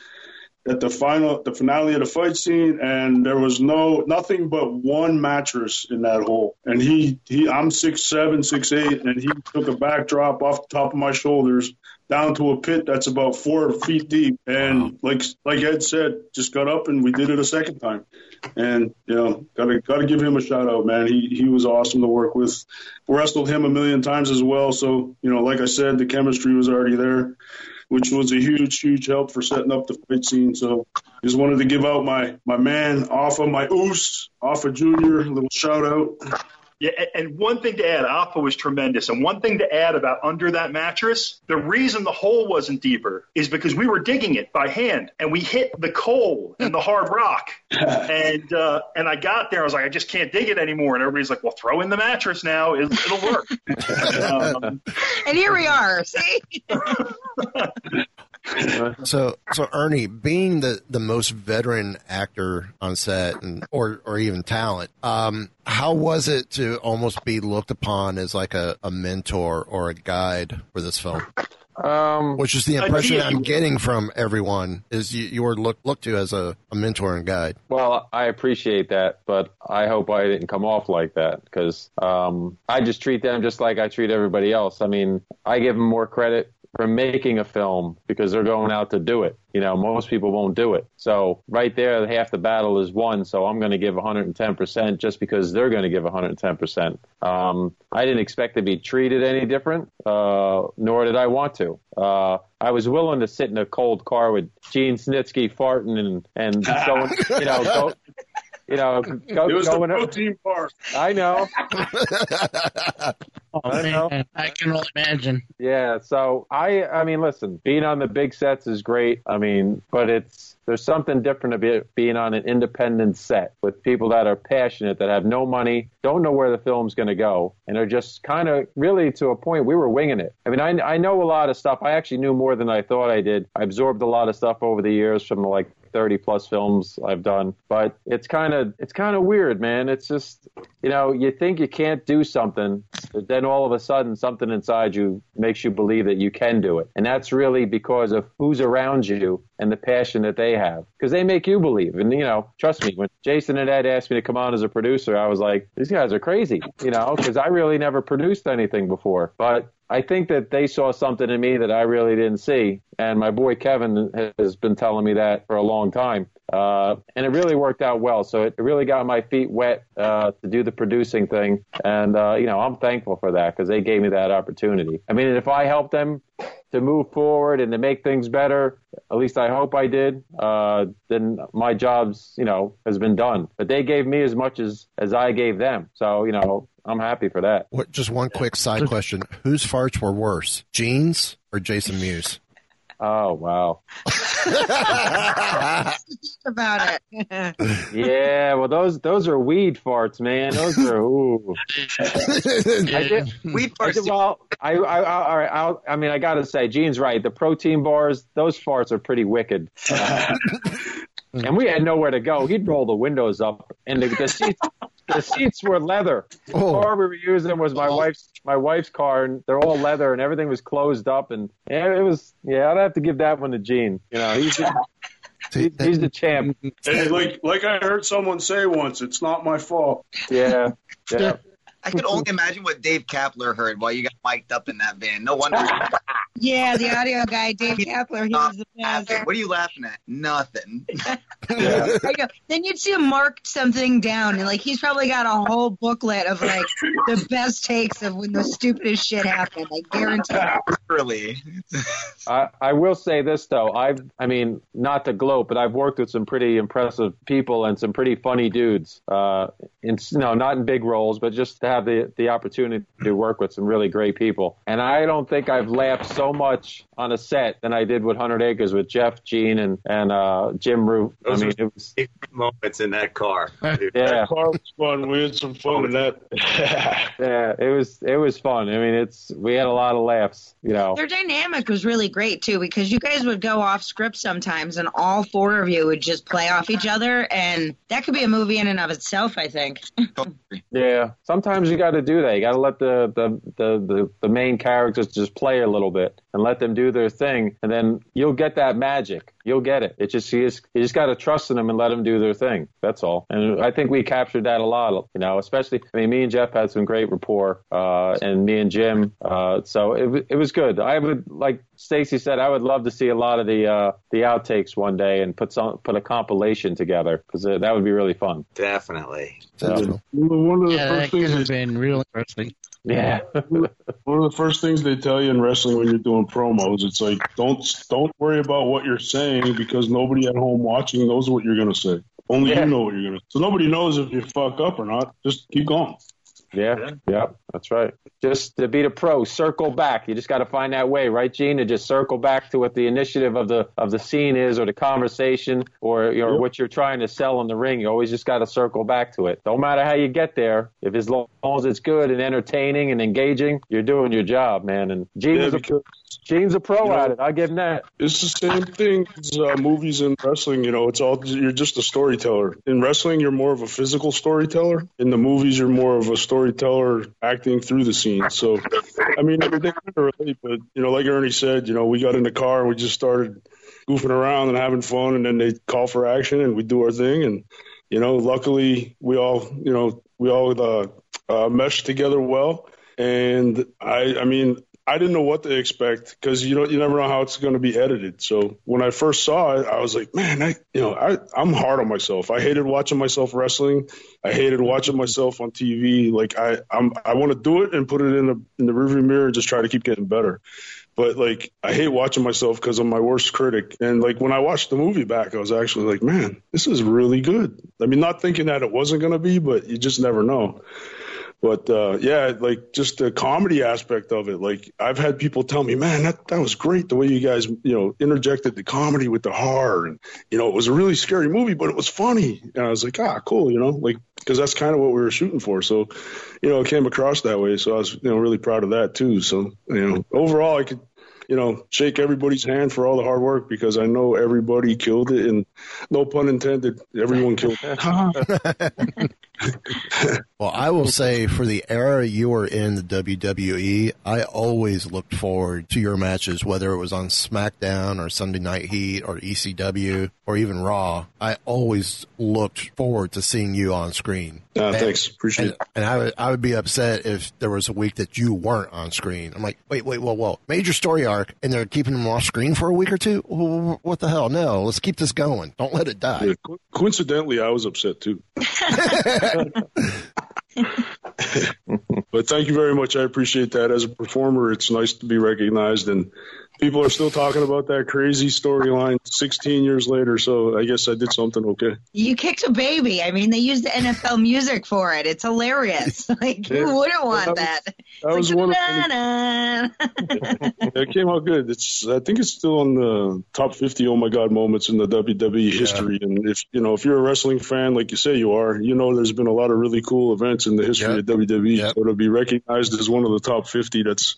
at the final, the finale of the fight scene, and there was no nothing but one mattress in that hole. And he, he, I'm six seven, six eight, and he took a backdrop off the top of my shoulders down to a pit that's about four feet deep. And like like Ed said, just got up and we did it a second time. And you know, gotta gotta give him a shout out, man. He he was awesome to work with. Wrestled him a million times as well. So you know, like I said, the chemistry was already there which was a huge, huge help for setting up the fight scene. So just wanted to give out my my man Afa, my Oos, Afa Junior, a little shout out. Yeah, and one thing to add, Afa was tremendous. And one thing to add about under that mattress, the reason the hole wasn't deeper is because we were digging it by hand and we hit the coal and the hard rock. <laughs> and uh, and I got there, I was like, I just can't dig it anymore. And everybody's like, well, throw in the mattress now, it, it'll work. <laughs> um, And here we are. See? <laughs> <laughs> So, so Ernie, being the, the most veteran actor on set, and or or even talent, um, how was it to almost be looked upon as like a, a mentor or a guide for this film? Um, Which is the impression. I'm getting from everyone is you, you were looked looked to as a, a mentor and guide. Well, I appreciate that, but I hope I didn't come off like that because um, I just treat them just like I treat everybody else. I mean, I give them more credit for making a film because they're going out to do it. You know, most people won't do it. So right there, half the battle is won. So I'm going to give 110% just because they're going to give 110%. Um, I didn't expect to be treated any different, uh, nor did I want to. Uh, I was willing to sit in a cold car with Gene Snitsky farting and and <laughs> going, you know, go, you know, go, It was the going protein part. I know. <laughs> Oh, I man, I can only imagine. Yeah, so I I mean, listen, being on the big sets is great. I mean, but it's there's something different about being on an independent set with people that are passionate, that have no money, don't know where the film's going to go, and are just kind of really to a point we were winging it. I mean, I I know a lot of stuff. I actually knew more than I thought I did. I absorbed a lot of stuff over the years from the like 30 plus films I've done, but it's kind of it's kind of weird, man. It's just you know you think you can't do something, but then all of a sudden something inside you makes you believe that you can do it, and that's really because of who's around you and the passion that they have, because they make you believe. And you know, trust me, when Jason and Ed asked me to come on as a producer, I was like, these guys are crazy, you know, because I really never produced anything before, but I think that they saw something in me that I really didn't see. And my boy Kevin has been telling me that for a long time. Uh, and it really worked out well. So it really got my feet wet uh, to do the producing thing. And, uh, you know, I'm thankful for that because they gave me that opportunity. I mean, if I helped them to move forward and to make things better, at least I hope I did, uh, then my job's, you know, has been done. But they gave me as much as, as I gave them. So, you know, I'm happy for that. What, just one quick side question: Whose farts were worse, Gene's or Jason Mewes? Oh wow! <laughs> about it. <laughs> Yeah, well those those are weed farts, man. Those are ooh. I did, Weed I did, well, I I I, all right, I'll, I mean I gotta say, Gene's right. The protein bars, those farts are pretty wicked. Uh, <laughs> and we had nowhere to go. He'd roll the windows up, and the, the seats the seats were leather. The oh. car we were using was my wife's my wife's car, and they're all leather, and everything was closed up, and yeah, it was yeah. I'd have to give that one to Gene. You know, he's the, <laughs> he- he's the champ. Hey, like like I heard someone say once, it's not my fault. Yeah, yeah. I can only imagine what Dave Kapler heard while you got mic'd up in that van. No wonder. <laughs> Yeah, the audio guy, Dave Kapler, he was the best. What are you laughing at? Nothing. <laughs> I know. Then you'd see him mark something down, and like he's probably got a whole booklet of like the best takes of when the stupidest shit happened. I guarantee. <laughs> Really? I, I will say this though, I've I mean not to gloat, but I've worked with some pretty impressive people and some pretty funny dudes. Uh, in no, not in big roles, but just to have the the opportunity to work with some really great people. And I don't think I've laughed so much on a set than I did with Hundred Acres with Jeff, Gene, and and uh, Jim Root. I mean, it was moments in that car. <laughs> dude. yeah. That car was fun. We had some fun in that. <laughs> Yeah, it was it was fun. I mean, it's we had a lot of laughs. You know, Their dynamic was really great too because you guys would go off script sometimes, and all four of you would just play off each other, and that could be a movie in and of itself. I think. <laughs> yeah. Sometimes you got to do that. You got to let the, the the the the main characters just play a little bit and let them do their thing, and then you'll get that magic. You'll get it. It just you just you just got to trust in them and let them do their thing. That's all. And I think we captured that a lot. You know, especially I mean, me and Jeff had some great rapport, uh, and me and Jim. Uh, so it it was good. I would like Stacy said, I would love to see a lot of the uh, the outtakes one day and put some put a compilation together because that would be really fun. Definitely. So, One of the Yeah, that first could things have they, been real interesting. Yeah. <laughs> one of the first things they tell you in wrestling when you're doing promos, it's like don't don't worry about what you're saying because nobody at home watching knows what you're gonna say. Only Yeah. you know what you're gonna. Say. So nobody knows if you fuck up or not. Just keep going. Yeah, yeah, that's right. Just to be the pro, circle back. You just got to find that way, right, Gene? To just circle back to what the initiative of the of the scene is, or the conversation, or Yep. what you're trying to sell in the ring. You always just got to circle back to it. Don't matter how you get there. If as long as it's good and entertaining and engaging, you're doing your job, man. And Gene Yeah, is a Gene's a pro You know- at it. I'll give him that. it's the same thing as uh, movies and wrestling. You know, it's all you're just a storyteller. In wrestling, you're more of a physical storyteller. In the movies, you're more of a storyteller acting through the scene. So, I mean, everything kind relate. But you know, like Ernie said, you know, we got in the car and we just started goofing around and having fun, and then they call for action, and we do our thing. And you know, luckily, we all, you know, we all uh, uh, meshed together well. And I, I mean, I didn't know what to expect because you don't, you never know how it's going to be edited. So when I first saw it, I was like, man, I, you know, I, I'm hard on myself. I hated watching myself wrestling. I hated watching myself on TV. Like I, I'm, I want to do it and put it in the in the rearview mirror and just try to keep getting better. But like, I hate watching myself because I'm my worst critic. And like when I watched the movie back, I was actually like, man, this is really good. I mean, not thinking that it wasn't going to be, but you just never know. But uh, yeah, like just the comedy aspect of it. Like I've had people tell me, man, that that was great the way you guys, you know, interjected the comedy with the horror, and you know, it was a really scary movie, but it was funny. And I was like, ah, cool, you know, like because that's kind of what we were shooting for. So, you know, it came across that way. So I was, you know, really proud of that too. So, you know, overall, I could. You know, shake everybody's hand for all the hard work because I know everybody killed it, and no pun intended, everyone killed it. <laughs> Uh-huh. <laughs> Well, I will say for the era you were in the WWE, I always looked forward to your matches, whether it was on SmackDown or Sunday Night Heat or ECW or even Raw. I always looked forward to seeing you on screen. Uh, And- thanks, appreciate and, it. and I would, I would be upset if there was a week that you weren't on screen. I'm like, wait, wait, whoa, whoa. Major story arc, and they're keeping them off screen for a week or two? What the hell? No, let's keep this going. Don't let it die. Yeah, co- coincidentally, I was upset too. <laughs> but thank you very much. I appreciate that. As a performer, it's nice to be recognized, and people are still talking about that crazy storyline 16 years later. So I guess I did something okay. You kicked a baby. I mean, they used the NFL music for it. It's hilarious. <laughs> Like, Yeah. who wouldn't want Well, that? That was one of Na-na. it came out good. It's I think it's still on the top 50 oh my god moments in the WWE history. And if you know if you're a wrestling fan like you say you are, you know there's been a lot of really cool events in the history Yep. of WWE. Yep. So to be recognized as one of the top 50, that's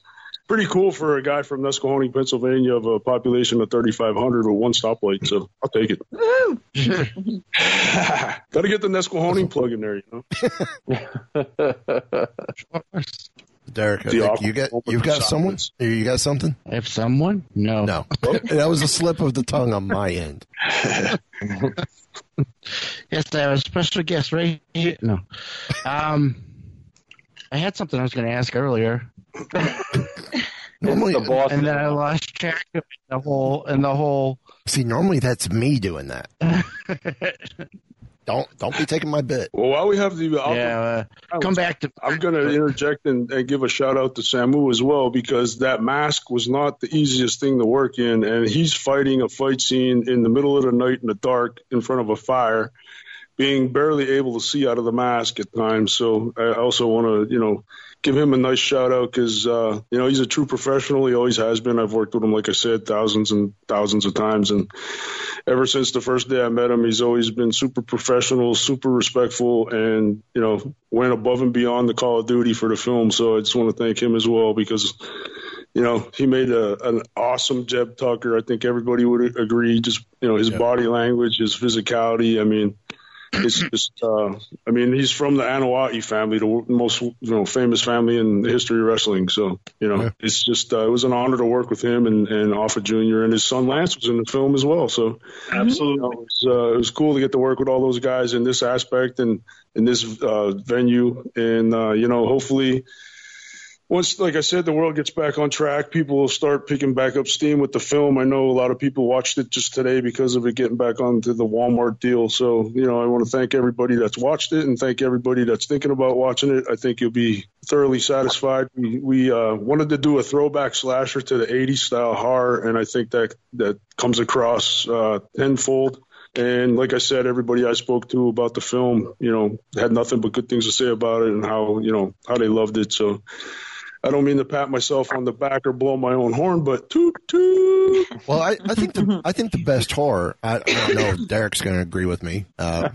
pretty cool for a guy from Nesquehoning, Pennsylvania, of a population of 3,500 with one stoplight. So I'll take it. <laughs> Got to get the Nesquehoning plug in there, you know. <laughs> Derek, I think you got you've got someone. You got something? If someone? No. No, <laughs> that was a slip of the tongue on my end. Yes, I have a special guest right here. No. Um, I had something I was going to ask earlier. <laughs> Normally, the boss. and then I lost track of the whole and the whole. see, normally that's me doing that. <laughs> don't don't be taking my bit. Well, while we have the I'll- Yeah, uh, come back to. I'm going to interject and, and give a shout out to Samu as well because that mask was not the easiest thing to work in, and he's fighting a fight scene in the middle of the night in the dark in front of a fire, being barely able to see out of the mask at times. So I also want to, you know, give him a nice shout out because uh, you know he's a true professional. He always has been. I've worked with him, like I said, thousands and thousands of times, and ever since the first day I met him, he's always been super professional, super respectful, and you know went above and beyond the Call of Duty for the film. So I just want to thank him as well because. You know, he made a, an awesome Jeb Tucker. I think everybody would agree. Just you know, his body language, his physicality. I mean, it's just, uh, I mean, he's from the Anoa'i family, the most you know famous family in the history of wrestling. So you know, it's just uh, it was an honor to work with him and and Afa Jr. and his son Lance was in the film as well. So absolutely, it, was, uh, it was cool to get to work with all those guys in this aspect and in this uh, venue, and uh, you know, hopefully once, like I said, the world gets back on track, people will start picking back up steam with the film. I know a lot of people watched it just today because of it getting back onto the Walmart deal. So, you know, I want to thank everybody that's watched it and thank everybody that's thinking about watching it. I think you'll be thoroughly satisfied. We, we uh, wanted to do a throwback slasher to the 80s style horror, and I think that that comes across uh, tenfold. And like I said, everybody I spoke to about the film, you know, had nothing but good things to say about it and how, you know, how they loved it. So, I don't mean to pat myself on the back or blow my own horn, but toot toot. <laughs> Well, I, I think the I think the best horror. I, I don't know if Derek's going to agree with me uh,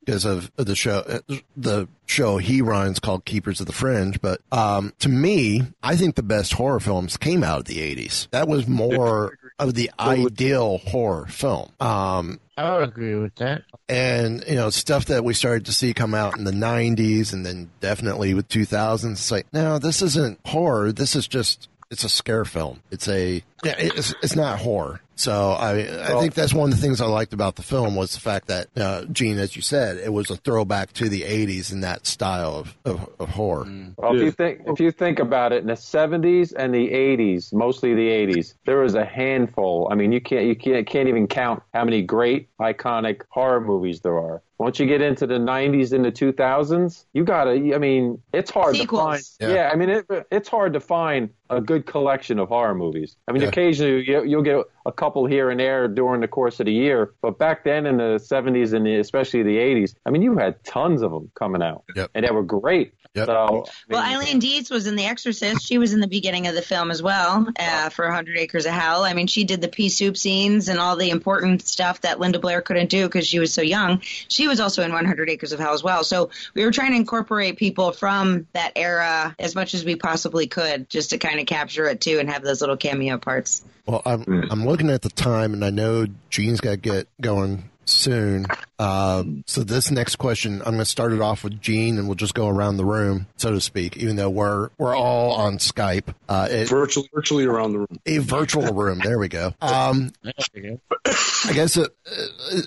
because of the show. The show he runs called Keepers of the Fringe, but um, to me, I think the best horror films came out of the '80s. That was more of the ideal horror film. Um, I would agree with that. and you know stuff that we started to see come out in the 90s and then definitely with 2000s it's like no this isn't horror this is just it's a scare film it's a yeah it's, it's not horror so I I think that's one of the things I liked about the film was the fact that uh, Gene, as you said, it was a throwback to the '80s in that style of, of, of horror. Well, if you think if you think about it, in the '70s and the '80s, mostly the '80s, there was a handful. I mean, you can't you can't can't even count how many great iconic horror movies there are. Once you get into the '90s and the 2000s, you gotta. I mean, it's hard Sequels. to find. Yeah. I mean, it, it's hard to find a good collection of horror movies. I mean, Yeah. occasionally you, you'll get a couple here and there during the course of the year, but back then in the 70s and the, especially the 80s, I mean, you had tons of them coming out, Yep. and they were great. Yep. So, Well, Eileen Dietz was in The Exorcist. She was in the beginning of the film as well uh, for 100 Acres of Hell. I mean, she did the pea soup scenes and all the important stuff that Linda Blair couldn't do because she was so young. She was also in 100 Acres of Hell as well. So we were trying to incorporate people from that era as much as we possibly could just to kind of capture it too and have those little cameo parts. Well, I'm I'm looking at the time, and I know Gene's got to get going soon. Um, so this next question, I'm going to start it off with Gene, and we'll just go around the room, so to speak. Even though we're we're all on Skype, uh, it, Virtually, virtually around the room. a virtual room. There we go. <laughs> Um, I guess it, uh,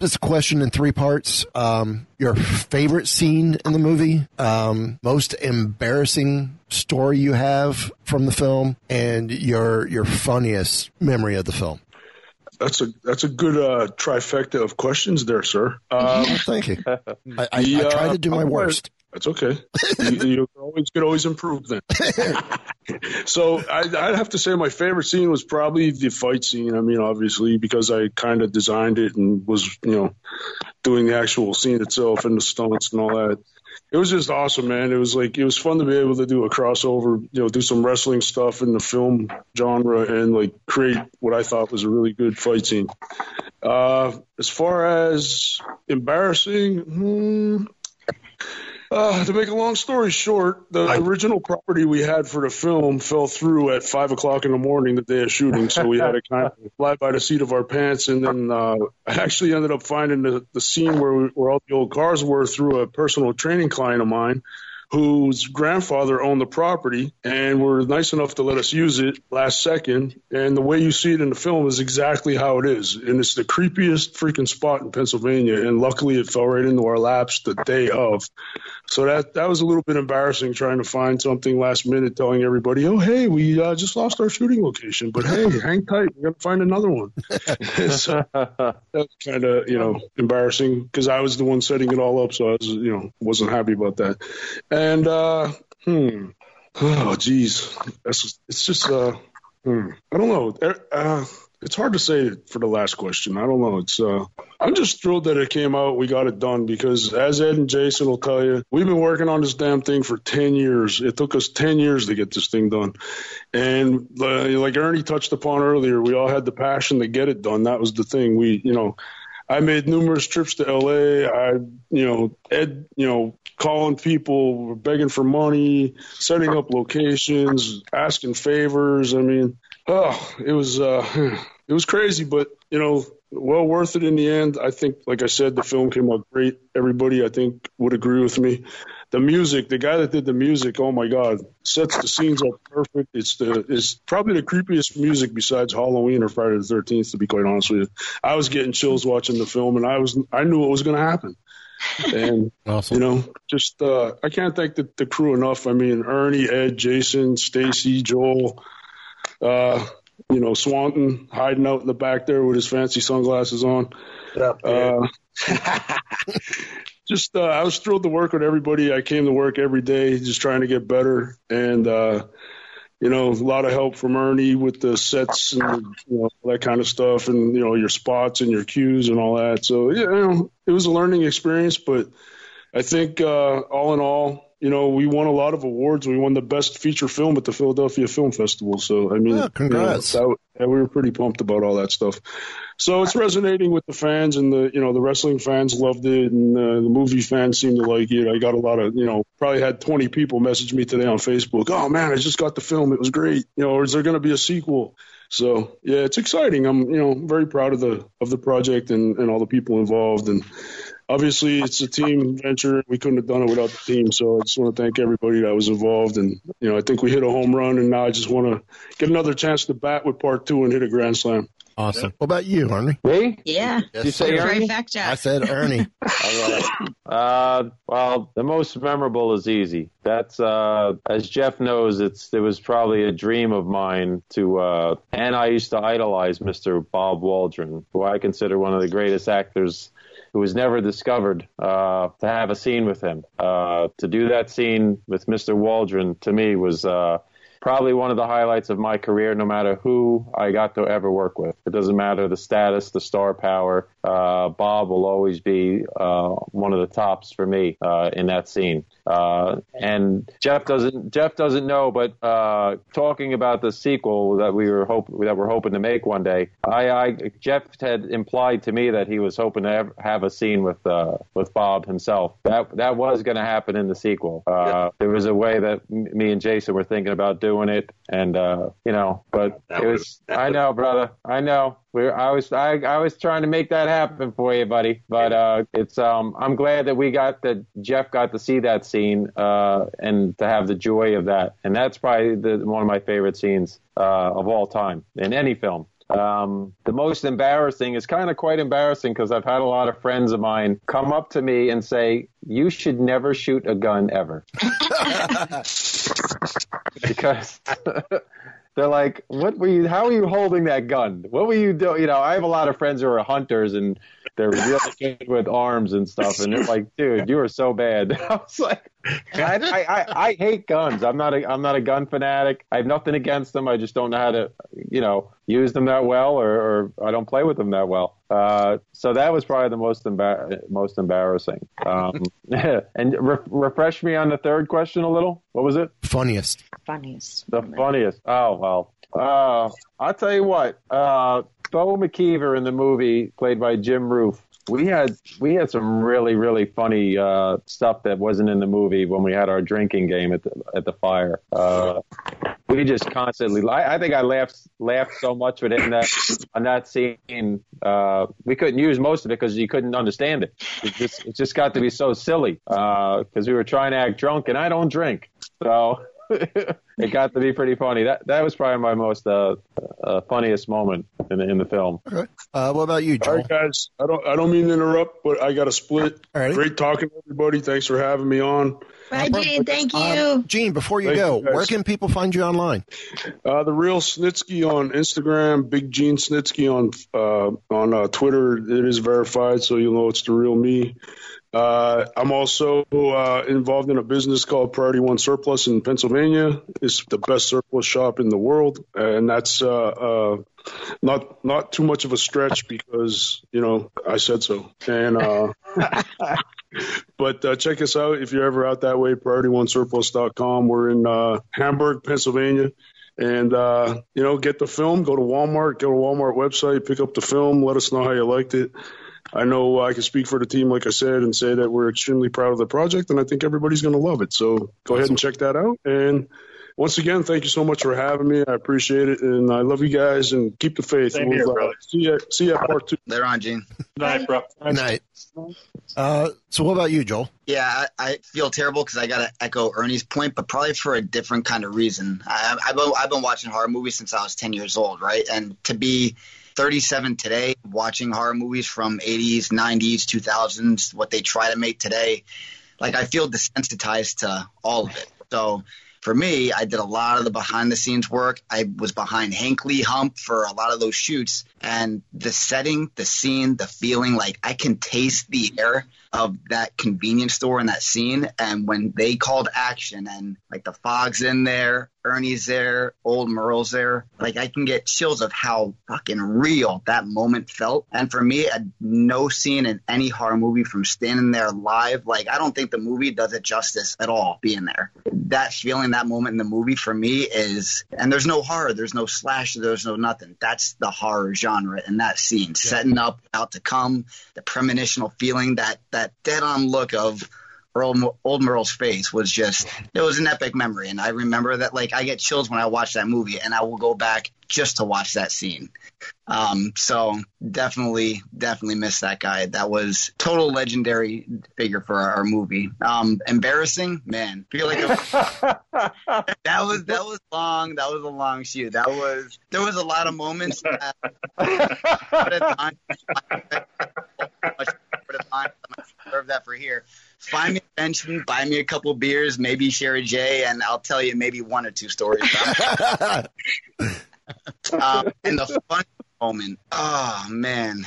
it's a question in three parts. Um, your favorite scene in the movie, um, most embarrassing story you have from the film, and your your funniest memory of the film. That's a that's a good uh, trifecta of questions there, sir. Um, Thank you. I, I, I The, uh, try to do my worst. That's okay. you, you can always could always improve then. <laughs> so I, I'd have to say my favorite scene was probably the fight scene. I mean, obviously because I kind of designed it and was you know doing the actual scene itself and the stunts and all that. It was just awesome, man. It was like it was fun to be able to do a crossover, you know, do some wrestling stuff in the film genre and like create what I thought was a really good fight scene. Uh, as far as embarrassing, hmm, uh, to make a long story short, the original property we had for the film fell through at five o'clock in the morning the day of shooting, so we had to kind of <laughs> fly by the seat of our pants. And then uh, I actually ended up finding the, the scene where we, where all the old cars were through a personal training client of mine, whose grandfather owned the property and were nice enough to let us use it last second. And the way you see it in the film is exactly how it is. And it's the creepiest freaking spot in Pennsylvania. And luckily it fell right into our laps the day of. So that, that was a little bit embarrassing trying to find something last minute telling everybody, oh, hey, we uh, just lost our shooting location, but hey, <laughs> hang tight. We're going to find another one. <laughs> so that's kind of, you know, embarrassing because I was the one setting it all up. So I was, you know, wasn't happy about that. And, uh, hmm. Oh, geez. It's just, uh, hmm. I don't know. Uh, it's hard to say for the last question. I don't know. It's uh, I'm just thrilled that it came out. We got it done because, as Ed and Jason will tell you, we've been working on this damn thing for ten years. It took us ten years to get this thing done, and uh, like Ernie touched upon earlier, we all had the passion to get it done. That was the thing. We, you know, I made numerous trips to LA. I, you know, Ed, you know, calling people, begging for money, setting up locations, asking favors. I mean, oh, it was uh, <laughs> it was crazy, but you know, well worth it in the end. I think, like I said, the film came out great. Everybody, I think, would agree with me. The music, the guy that did the music, oh my God, sets the scenes up perfect. It's the it's probably the creepiest music besides Halloween or Friday the Thirteenth. To be quite honest with you, I was getting chills watching the film, and I was I knew what was going to happen. and <laughs> awesome. you know, just uh, I can't thank the, the crew enough. I mean, Ernie, Ed, Jason, Stacy, Joel, uh, you know, Swanton hiding out in the back there with his fancy sunglasses on. Uh, <laughs> <laughs> just uh, I was thrilled to work with everybody. I came to work every day, just trying to get better, and uh, you know, a lot of help from Ernie with the sets and you know, that kind of stuff, and you know, your spots and your cues and all that. So yeah, you know, it was a learning experience, but I think uh, all in all, you know, we won a lot of awards. We won the best feature film at the Philadelphia Film Festival. So, I mean, Yeah, congrats. You know, that, we were pretty pumped about all that stuff. So it's resonating with the fans, and the you know the wrestling fans loved it, and uh, the movie fans seem to like it. I got a lot of you know probably had 20 people message me today on Facebook. Oh man, I just got the film. It was great. You know, or is there going to be a sequel? So yeah, it's exciting. I'm you know very proud of the of the project and and all the people involved and obviously it's a team venture. We couldn't have done it without the team. So I just want to thank everybody that was involved. And, you know, I think we hit a home run and now I just want to get another chance to bat with part two and hit a grand slam. Awesome. What about you, Ernie? Me? Yeah. Yes, you say sir. Ernie? Trifecta. I said Ernie. <laughs> All right. Uh, well, the most memorable is easy. That's uh, as Jeff knows, it's it was probably a dream of mine to, uh, and I used to idolize Mr. Bob Waldron, who I consider one of the greatest actors who was never discovered. Uh, to have a scene with him, uh, to do that scene with Mr. Waldron, to me was. Uh, Probably one of the highlights of my career, no matter who I got to ever work with. It doesn't matter the status, the star power. Uh, Bob will always be uh, one of the tops for me uh, in that scene. Uh, and Jeff doesn't Jeff doesn't know, but uh, talking about the sequel that we were hope that we're hoping to make one day, I, I Jeff had implied to me that he was hoping to have, have a scene with uh, with Bob himself. That that was going to happen in the sequel. Uh, There was a way that m- me and Jason were thinking about doing it, and uh, you know, but That it was. I know, brother. I know. We're, I was I, I was trying to make that happen for you, buddy. But uh, it's um I'm glad that we got that Jeff got to see that scene uh, and to have the joy of that. And that's probably the, one of my favorite scenes uh, of all time in any film. Um, the most embarrassing is kind of quite embarrassing because I've had a lot of friends of mine come up to me and say, "You should never shoot a gun ever," <laughs> because <laughs> they're like, "What were you? How are you holding that gun? What were you doing?" You know, I have a lot of friends who are hunters and they're <laughs> really good with arms and stuff, and they're like, "Dude, you are so bad." <laughs> I was like, <laughs> I, I, I, I hate guns. I'm not a I'm not a gun fanatic. I have nothing against them. I just don't know how to, you know, use them that well, or, or I don't play with them that well. Uh, so that was probably the most embar- most embarrassing. Um, <laughs> and re- refresh me on the third question a little. What was it? Funniest. Funniest. The funniest. Oh well. Uh, I'll tell you what. Uh, Bo McKeever in the movie, played by Jim Roof. We had we had some really really funny uh, stuff that wasn't in the movie when we had our drinking game at the at the fire. Uh, we just constantly. I, I think I laughed laughed so much with him that on that scene, uh, we couldn't use most of it because you couldn't understand it. It just it just got to be so silly because we were trying to act drunk, and I don't drink, so. <laughs> it got to be pretty funny. That that was probably my most uh, uh, funniest moment in the, in the film. Okay. Uh, what about you, Joel? All right, guys. I don't I don't mean to interrupt, but I got a split. Great talking to everybody. Thanks for having me on. Bye, Gene. Thank you. Um, Gene, before you Thank go, you, where can people find you online? Uh, the real Snitsky on Instagram, Big Gene Snitsky on uh, on uh, Twitter. It is verified, so you'll know it's the real me. Uh, I'm also uh, involved in a business called Priority One Surplus in Pennsylvania. It's the best surplus shop in the world, and that's uh, uh, not not too much of a stretch because you know I said so. And uh, <laughs> but uh, check us out if you're ever out that way. PriorityOneSurplus.com. We're in uh, Hamburg, Pennsylvania. And, uh, you know, get the film, go to Walmart, go to Walmart website, pick up the film, let us know how you liked it. I know I can speak for the team, like I said, and say that we're extremely proud of the project, and I think everybody's going to love it. So go ahead and check that out. And once again, thank you so much for having me. I appreciate it, and I love you guys, and keep the faith. Same here, uh, brother. See you, see you at part two. They're on, Gene. Night, bro. Good night. Uh, so, what about you, Joel? Yeah, I, I feel terrible because I got to echo Ernie's point, but probably for a different kind of reason. I, I've, been, I've been watching horror movies since I was 10 years old, right? And to be 37 today, watching horror movies from 80s, 90s, 2000s, what they try to make today, like I feel desensitized to all of it. So for me, I did a lot of the behind the scenes work. I was behind Hank Lee Hump for a lot of those shoots. And the setting, the scene, the feeling, like I can taste the air of that convenience store in that scene. And when they called action and like the fog's in there, Ernie's there, old Merle's there, like I can get chills of how fucking real that moment felt. And for me, a, no scene in any horror movie from standing there live, like I don't think the movie does it justice at all being there. That feeling, that moment in the movie for me is, and there's no horror, there's no slash, there's no nothing. That's the horror genre in that scene, setting up out to come, the premonitional feeling, that that dead on look of Earl, old Merle's face was just it was an epic memory. And i remember that like i get chills when i watch that movie and i will go back just to watch that scene. Um, so definitely definitely miss that guy. That was total legendary figure for our, our movie. Um, embarrassing? Man feel like <laughs> that was that was long that was a long shoot. That was there was a lot of moments that, <laughs> <laughs> but at the time, much time, I'm reserve that for here find me a mention, buy me a couple beers, maybe share a J, and I'll tell you maybe one or two stories. <laughs> um, and the fun moment, oh man,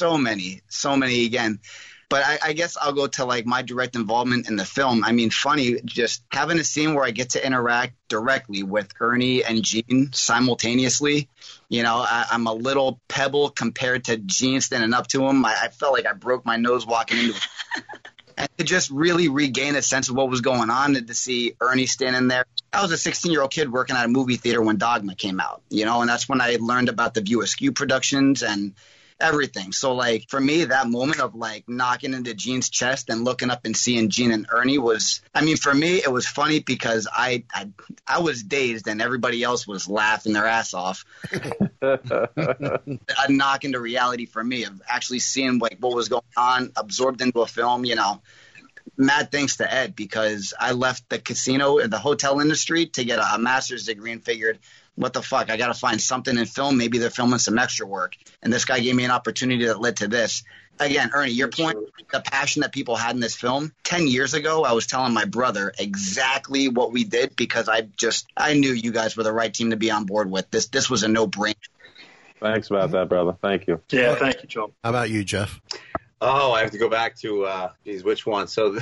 so many, so many again. But I, I guess I'll go to like my direct involvement in the film. I mean, funny, just having a scene where I get to interact directly with Ernie and Gene simultaneously. You know, I, I'm a little pebble compared to Gene standing up to him. I, I felt like I broke my nose walking into it <laughs> and to just really regain a sense of what was going on and to see Ernie standing there. I was a 16 year old kid working at a movie theater when Dogma came out, you know, and that's when I learned about the View Askew productions and everything. So like for me, that moment of like knocking into Gene's chest and looking up and seeing Gene and Ernie was, I mean, for me, it was funny because I, I, I was dazed and everybody else was laughing their ass off. <laughs> a knock into reality for me of actually seeing like what was going on, absorbed into a film, you know. Mad thanks to Ed because I left the casino and the hotel industry to get a, a master's degree and figured, what the fuck, I got to find something in film. Maybe they're filming some extra work. And this guy gave me an opportunity that led to this. Again, Ernie, your point, the passion that people had in this film. 10 years ago, I was telling my brother exactly what we did because I just, I knew you guys were the right team to be on board with. This, this was a no brainer. Thanks about that, brother. Thank you. Yeah, thank you, Joe. How about you, Jeff? Oh, I have to go back to uh, geez, which one? So <laughs> the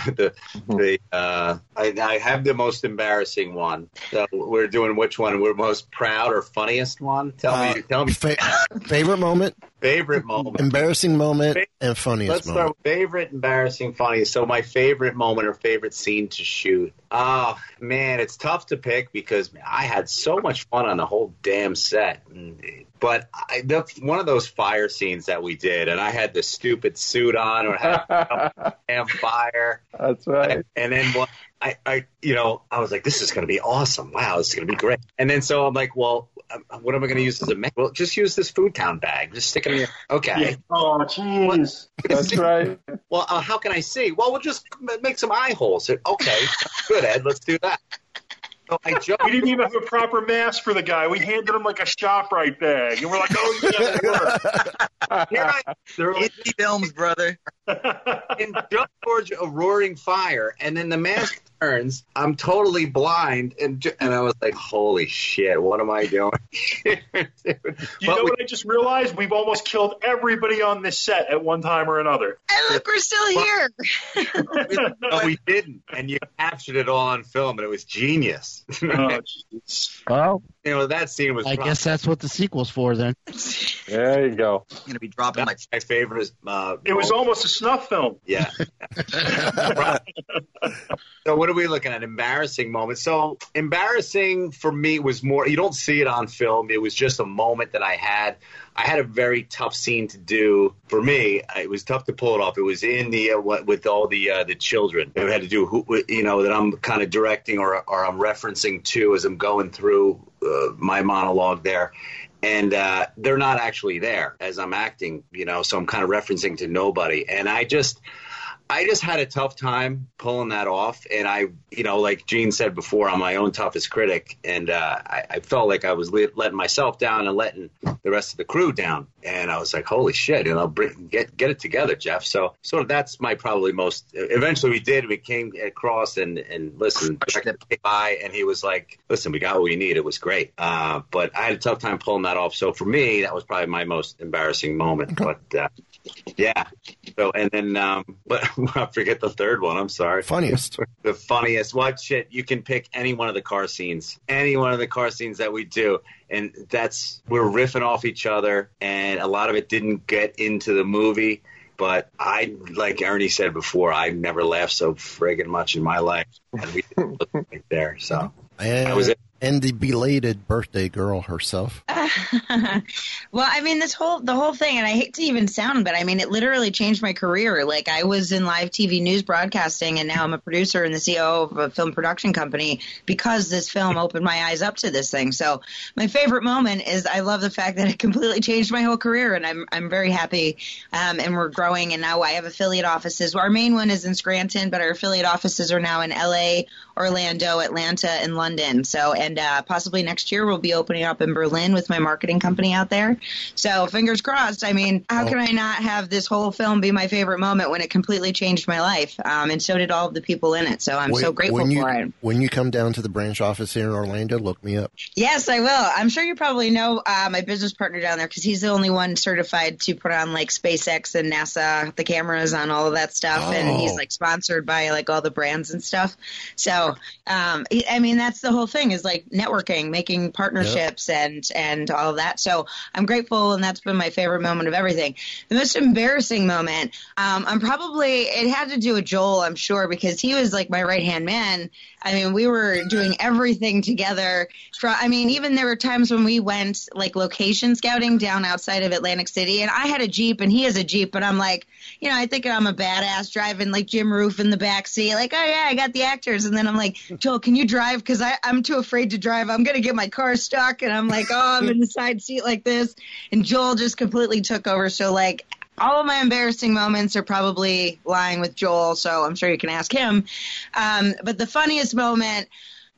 the, the uh, I, I have the most embarrassing one. So we're doing which one? We're most proud or funniest one? Tell Uh, me, tell me. Fa- favorite moment, favorite moment, embarrassing moment, and funniest Let's start moment. with favorite, embarrassing, funniest. So my favorite moment or favorite scene to shoot. Oh man, it's tough to pick because I had so much fun on the whole damn set. But I, the, one of those fire scenes that we did, and I had the stupid suit on or had <laughs> damn fire. That's right. And then one, I, I, you know, I was like, this is going to be awesome. Wow, this is going to be great. And then so I'm like, well, what am I going to use as a ma- Well, just use this Food Town bag. Just stick it in your. Okay. Yeah. Oh, jeez. That's right. Well, uh, how can I see? Well, we'll just make some eye holes. Okay, good, Ed. Let's do that. So I <laughs> jumped. We didn't even have a proper mask for the guy. We handed him like a ShopRite bag, and we're like, "Oh yeah, it worked." Here I, <laughs> they're like, Indie films, brother. <laughs> and jump towards a roaring fire, and then the mask turns. I'm totally blind, and ju- and I was like, "Holy shit, what am I doing?" You know what I just realized? We've almost killed everybody on this set at one time or another. And look, we're still here. no, we didn't, and you captured it all on film, and it was genius. Oh, <laughs> jeez. Well, you know that scene was. I guess that's what the sequel's for then. There you go. I'm gonna be dropping like That's my favorite. Uh, It was almost a snuff film. Yeah. <laughs> so what are we looking at? Embarrassing moments. So embarrassing for me was more. You don't see it on film. It was just a moment that I had. I had a very tough scene to do. For me, it was tough to pull it off. It was in the uh, with all the uh, the children. It had to do who you know that I'm kind of directing or or I'm referencing to as I'm going through uh, my monologue there and uh, they're not actually there as I'm acting, you know. So I'm kind of referencing to nobody, and I just, I just had a tough time pulling that off. And I, you know, like Gene said before, I'm my own toughest critic, and uh, I, I felt like I was le- letting myself down and letting the rest of the crew down. And I was like, holy shit, you know, bring, get get it together, Jeff. So sort of that's my probably most. Eventually, we did. We came across and and listen, by, and he was like, listen, we got what we need. It was great. Uh, but I had a tough time pulling that off. So for me, that was probably my most embarrassing moment. But uh, yeah. So and then um, <laughs> but I forget the third one. I'm sorry. Funniest. <laughs> the funniest. What shit? You can pick any one of the car scenes, any one of the car scenes that we do, and that's we're riffing off each other, and a lot of it didn't get into the movie. But I, like Ernie said before, I've never laughed so friggin' much in my life, and we didn't look <laughs> right there. So that was it. And the belated birthday girl herself. <laughs> well, I mean, this whole the whole thing, and I hate to even sound, but I mean, it literally changed my career. Like, I was in live TV news broadcasting, and now I'm a producer and the CEO of a film production company because this film opened my eyes up to this thing. So, my favorite moment is I love the fact that it completely changed my whole career, and I'm I'm very happy. Um, and we're growing, and now I have affiliate offices. Our main one is in Scranton, but our affiliate offices are now in LA, Orlando, Atlanta, and London. So, and uh, possibly next year we'll be opening up in Berlin with my marketing company out there. So, fingers crossed. I mean, how can I not have this whole film be my favorite moment when it completely changed my life? Um, and so did all of the people in it. So, I'm When- so grateful you, for it. When you come down to the branch office here in Orlando, look me up. Yes, I will. I'm sure you probably know uh, my business partner down there because he's the only one certified to put on like SpaceX and NASA, the cameras on all of that stuff, and he's Oh. like sponsored by like all the brands and stuff. So, um, I mean, that's the whole thing is like networking, making partnerships, and and all of that. So I'm grateful, and that's been my favorite moment of everything. The most embarrassing moment, um, I'm probably it had to do with Joel, I'm sure, because he was like my right hand man. I mean, we were doing everything together. For, I mean, even there were times when we went like location scouting down outside of Atlantic City, and I had a Jeep and he has a Jeep, but I'm like, you know, I think I'm a badass driving like Jim Roof in the back seat, like, oh yeah, I got the actors, and then I'm like, Joel, can you drive? Because I'm too afraid to drive. I'm gonna get my car stuck, and I'm like, oh, I'm in the <laughs> side seat like this, and Joel just completely took over. So like all of my embarrassing moments are probably lying with Joel, so I'm sure you can ask him. Um, but the funniest moment,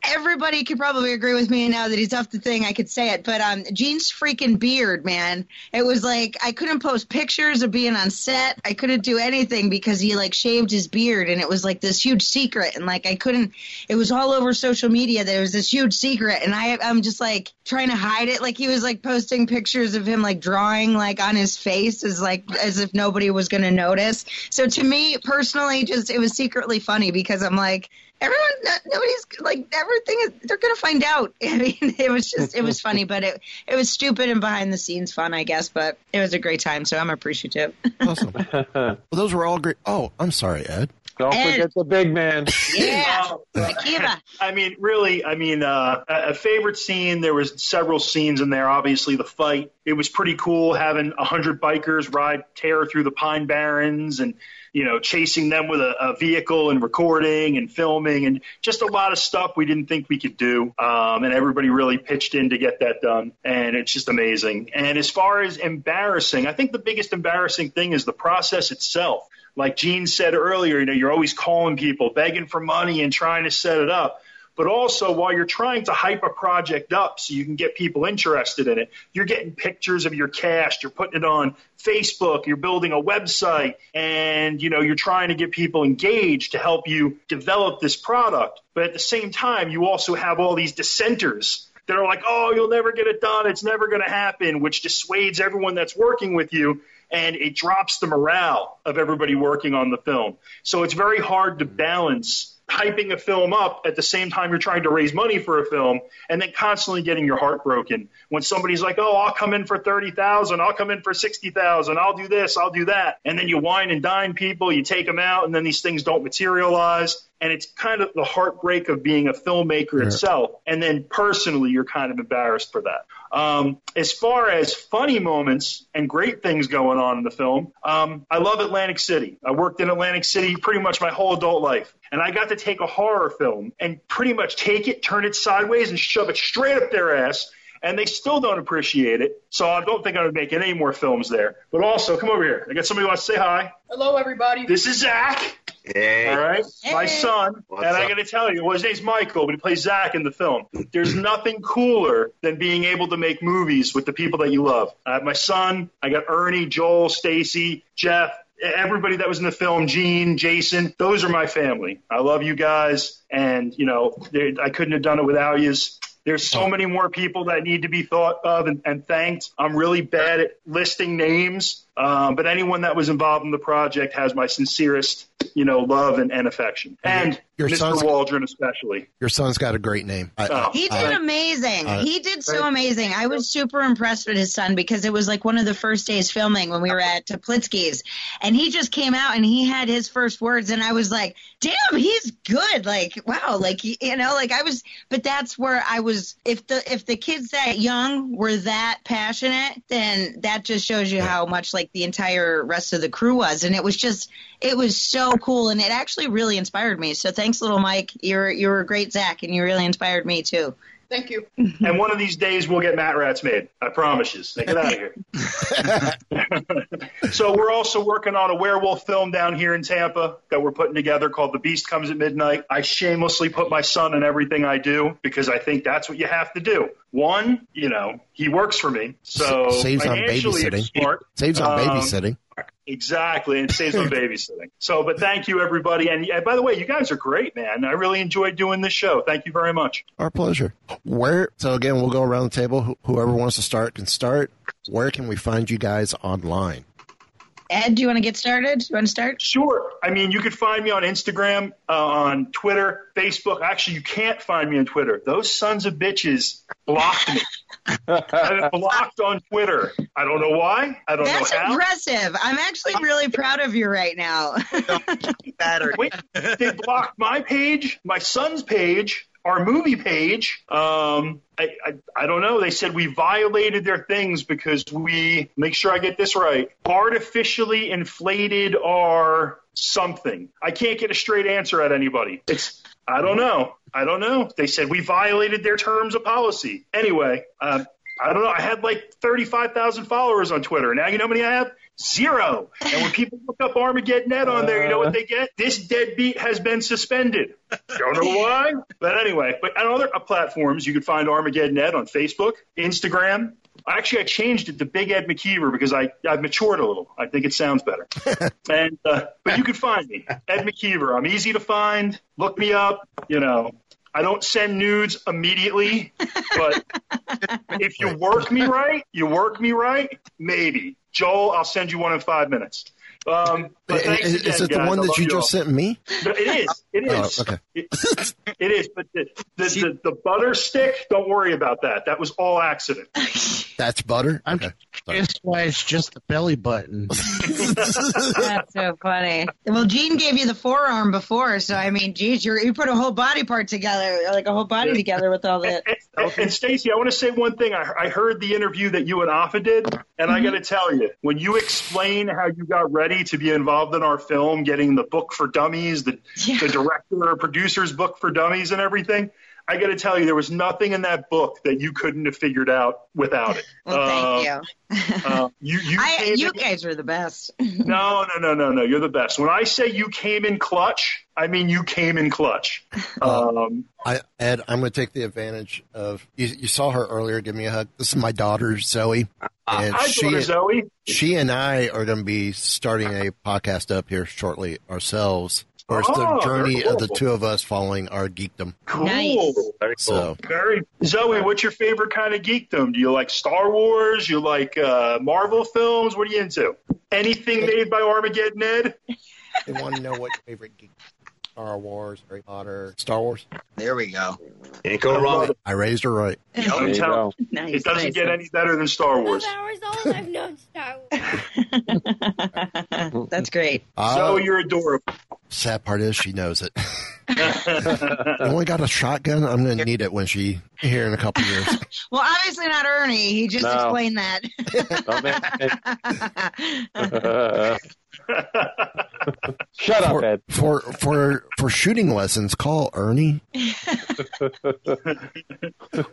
everybody could probably agree with me now that he's off the thing. I could say it, but um, Gene's freaking beard, man. It was like I couldn't post pictures of being on set. I couldn't do anything because he like shaved his beard, and it was like this huge secret. And like I couldn't. It was all over social media. There was this huge secret, and I I'm just like trying to hide it. Like he was like posting pictures of him like drawing like on his face as like as if nobody was to notice. So to me personally, just it was secretly funny because I'm like everyone no- nobody's like everything is they're gonna find out <laughs> i mean it was just it was funny but it it was stupid and behind the scenes fun i guess but it was a great time so i'm appreciative <laughs> Awesome. well, those were all great. Oh, I'm sorry, Ed. Don't And- forget the big man. Yeah, Akiva. I mean, really, I mean, uh, a a favorite scene. There was several scenes in there. Obviously, the fight. It was pretty cool having a hundred bikers ride tear through the Pine Barrens and you know chasing them with a, a vehicle and recording and filming and just a lot of stuff we didn't think we could do. Um, and everybody really pitched in to get that done. And it's just amazing. And as far as embarrassing, I think the biggest embarrassing thing is the process itself like Gene said earlier, you know, you're always calling people, begging for money and trying to set it up. But also, while you're trying to hype a project up so you can get people interested in it, you're getting pictures of your cast, you're putting it on Facebook, you're building a website, and you know, you're trying to get people engaged to help you develop this product. But at the same time, you also have all these dissenters that are like, oh, you'll never get it done, it's never going to happen, which dissuades everyone that's working with you and it drops the morale of everybody working on the film. So it's very hard to balance hyping a film up at the same time you're trying to raise money for a film and then constantly getting your heart broken. When somebody's like oh i'll come in for 30000 i'll come in for 60000 i'll do this i'll do that. And then you wine and dine people you take them out and then these things don't materialize. And it's kind of the heartbreak of being a filmmaker itself. And then personally you're kind of embarrassed for that um, as far as funny moments and great things going on in the film, um, I love Atlantic City. I worked in Atlantic City pretty much my whole adult life. And I got to take a horror film and pretty much take it, turn it sideways, and shove it straight up their ass. And they still don't appreciate it. So I don't think I'm going to make any more films there. But also, come over here. I got somebody who wants to say hi. Hello, everybody. This is Zach. Hey. All right, my son, What's and I up? got to tell you, well, his name's Michael, but he plays Zach in the film. There's nothing cooler than being able to make movies with the people that you love. I have my son, I got Ernie, Joel, Stacey, Jeff, everybody that was in the film, Gene, Jason. Those are my family. I love you guys, and you know, I couldn't have done it without you. There's so many more people that need to be thought of and, and thanked. I'm really bad at listing names, um, but anyone that was involved in the project has my sincerest, you know, love and, and affection. And Your Mr. son's- Waldron especially. Your son's got a great name. I, Oh. He did I- amazing. uh, he did so amazing. I was super impressed with his son because it was like one of the first days filming when we were at Toplitsky's, and he just came out and he had his first words, and I was like, "Damn, he's good!" Like, wow, like you know, like I was. But that's where I was. If the if the kids that young were that passionate, then that just shows you how much like the entire rest of the crew was, and it was just it was so cool, and it actually really inspired me. So thanks, little Mike. You're you're a great Zach, and you really inspired me too. Thank you. <laughs> And one of these days we'll get Mat Rats made. I promise you. Get out of here. <laughs> so we're also working on a werewolf film down here in Tampa that we're putting together called The Beast Comes at Midnight. I shamelessly put my son in everything I do because I think that's what you have to do. One, you know, he works for me, so S- saves on babysitting. smart. Saves on Um, babysitting. Exactly, and it saves on <laughs> babysitting. So, but thank you everybody, and yeah, by the way, you guys are great, man. I really enjoyed doing this show. Thank you very much. Our pleasure. Where? So again, we'll go around the table. Whoever wants to start can start. Where can we find you guys online? Ed, do you want to get started? Do you want to start? Sure. I mean, you could find me on Instagram, uh, on Twitter, Facebook. Actually, you can't find me on Twitter. Those sons of bitches blocked me. I've been blocked on Twitter. I don't know why. I don't That's know how. impressive. I'm actually really proud of you right now. <laughs> Wait, they blocked my page, my son's page, our movie page. Um, I, I, I don't know. They said we violated their things because we, make sure I get this right, artificially inflated our something. I can't get a straight answer at anybody. It's, I don't know. I don't know. They said we violated their terms of policy. Anyway, um, I don't know. I had like 35,000 followers on Twitter. Now you know how many I have? Zero. And when people look up Armageddon Ed on there, you know what they get? This deadbeat has been suspended. Don't know why. But anyway, but on other uh, platforms, you can find Armageddon Ed on Facebook, Instagram. Actually, I changed it to Big Ed McKeever because I, I've matured a little. I think it sounds better. <laughs> and uh, But you can find me, Ed McKeever. I'm easy to find. Look me up. You know, I don't send nudes immediately, but <laughs> if you work me right, you work me right, maybe. Joel, I'll send you one in five minutes. Um, but thanks Is, again, is it the guys. one that love you all. just sent me? No, it is. It Oh, is. okay. It, it is. But the, the, the, the butter stick, don't worry about that. That was all accident. <laughs> That's butter. I'm Okay. That's why it's just the belly button. <laughs> That's so funny. Well, Gene gave you the forearm before, so I mean, geez, you you put a whole body part together, like a whole body together with all that. And, and Stacey, I want to say one thing. I, I heard the interview that you and Afa did, and I got to tell you, when you explain how you got ready to be involved in our film, getting the book for dummies, the, the director or producer's book for dummies, and everything. I got to tell you, there was nothing in that book that you couldn't have figured out without it. Well, thank Uh, you. uh, <laughs> you, you, I, you in- guys are the best. no, no, no, no, no. You're the best. When I say you came in clutch, I mean you came in clutch. <laughs> Um, I, Ed, I'm going to take the advantage of you, you saw her earlier. Give me a hug. This is my daughter Zoe, and hi, she daughter Zoe. she and I are going to be starting a podcast up here shortly ourselves. Or it's Oh, the journey very of the two of us following our geekdom. Cool. Very cool. So Very Zoe, what's your favorite kind of geekdom? Do you like Star Wars? You like uh, Marvel films? What are you into? Anything made by Armageddon Ed? they want to know what your favorite geek. Star Wars, Harry Potter, Star Wars. There we go. Can't go wrong. I raised her right. I'm There you telling go. you, Nice, it doesn't nice, get any better than Star Wars. hours old, I've known Star Wars. <laughs> That's great. Uh, Zoe, you're adorable. sad part is she knows it. I <laughs> only got a shotgun. I'm going to need it when she here in a couple years. <laughs> Well, obviously not Ernie. He just No. explained that. Don't <laughs> make- Shut up, for, Ed. for for for shooting lessons, call Ernie. <laughs>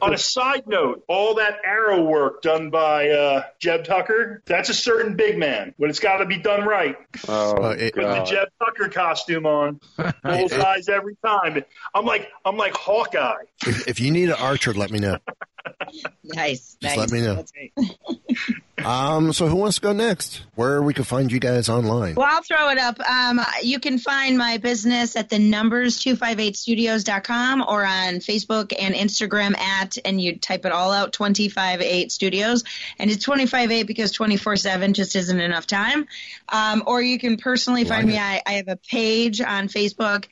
On a side note, all that arrow work done by uh, Jeb Tucker, that's a certain big man, but it's got to be done right. Oh, Uh, it- Put the Jeb Tucker costume on, bull's eyes <laughs> every time. I'm like, I'm like Hawkeye. If, if you need an archer, let me know. nice. Just nice. let me know. Um, so who wants to go next? Where we can find you guys online? Well, I'll throw it up. Um, you can find my business at the numbers 258studios.com or on Facebook and Instagram at, and you type it all out, 258 studios. And it's 258 because 24 7 just isn't enough time. Um, or you can personally find me. I, I have a page on Facebook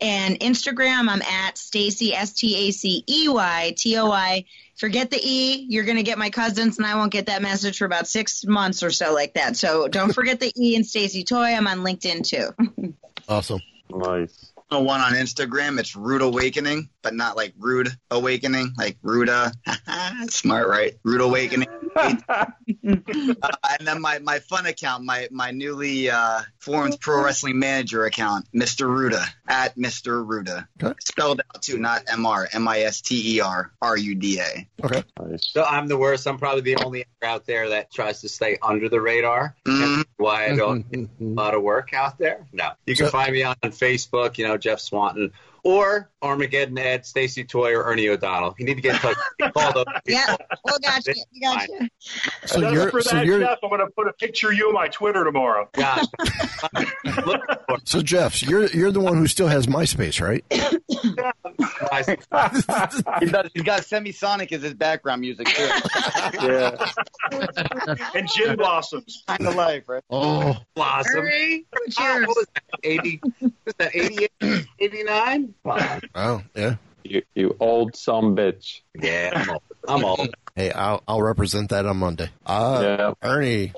and Instagram. I'm at Stacey, S T A C E Y T O I. Forget the E. You're going to get my cousins, and I won't get that message for about six months or so, like that. So don't <laughs> forget the E and Stacey Toi. I'm on LinkedIn too. Awesome. Nice. The one on Instagram, it's Rude Awakening, but not like Rude Awakening, like Ruda. <laughs> Smart, right? Rude Awakening. <laughs> uh, and then my, my fun account, my my newly uh, formed pro wrestling manager account, Mr. Ruda at Mr. Ruda, Okay. spelled out too, not M R M I S T E R R U D A. Okay. So I'm the worst. I'm probably the only out there that tries to stay under the radar. Mhm. Why I don't get a lot of work out there. No, you can So- find me on Facebook. You know Jeff Swanton or Armageddon Ed, Stacey Toi, or Ernie O'Donnell. You need to get in touch. Call those <laughs> yeah. Well, gotcha. Gotcha. So Just you're for so that, you're Jeff, I'm going to put a picture of you on my Twitter tomorrow. Gosh. <laughs> So Jeff, you're you're the one who still has MySpace, right? it. He does, he's got Semisonic as his background music too. <laughs> Yeah. And Gin Blossoms. kind of life, right? Oh, Blossom. Ernie, Ah, cheers. what was that? 80, was that 88, 89? Oh yeah. You, you old some bitch. Yeah, I'm old. I'm old. Hey, I'll I'll represent that on Monday. Uh, Yeah. Ernie,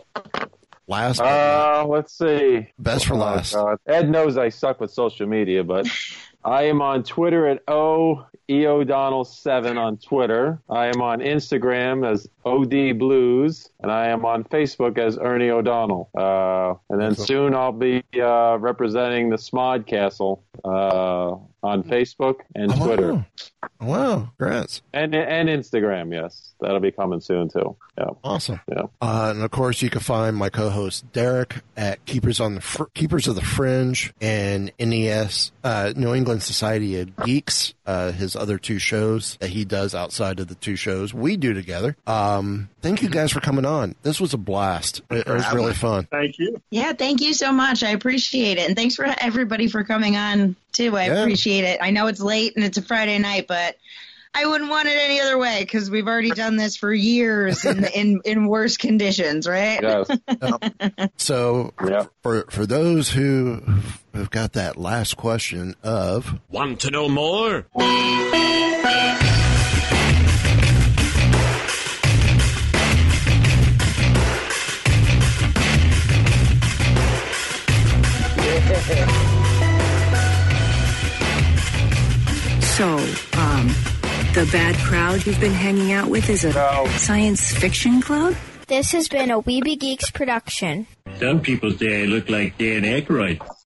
last but Uh, let's see. best for Oh, last. God. Ed knows I suck with social media, but I am on Twitter at O E O'Donnell seven on Twitter. I am on Instagram as OD Blues, and I am on Facebook as Ernie O'Donnell. Uh, and then soon I'll be uh, representing the SModcastle uh, on Facebook and Oh, Twitter Wow. wow, congrats. and and Instagram. Yes, that'll be coming soon too. Yeah, Awesome. yeah. Uh, and of course, you can find my co-host Derek at Keepers on the Fr- Keepers of the Fringe and NES uh, New England Society of Geeks. Uh, his other two shows that he does outside of the two shows we do together. Um, thank you guys for coming on. This was a blast. It, it was really fun. Thank you. Yeah, thank you so much. I appreciate it. And thanks for everybody for coming on, too. I Yeah. appreciate it. I know it's late and it's a Friday night, but I wouldn't want it any other way because we've already done this for years in, <laughs> in, in worse conditions, right? Yes. <laughs> So Yeah. for for those who have got that last question of Want to know more? So, um, the bad crowd you've been hanging out with is a no. science fiction club? This has been a Weeby Geeks production. Some people say I look like Dan Aykroyd.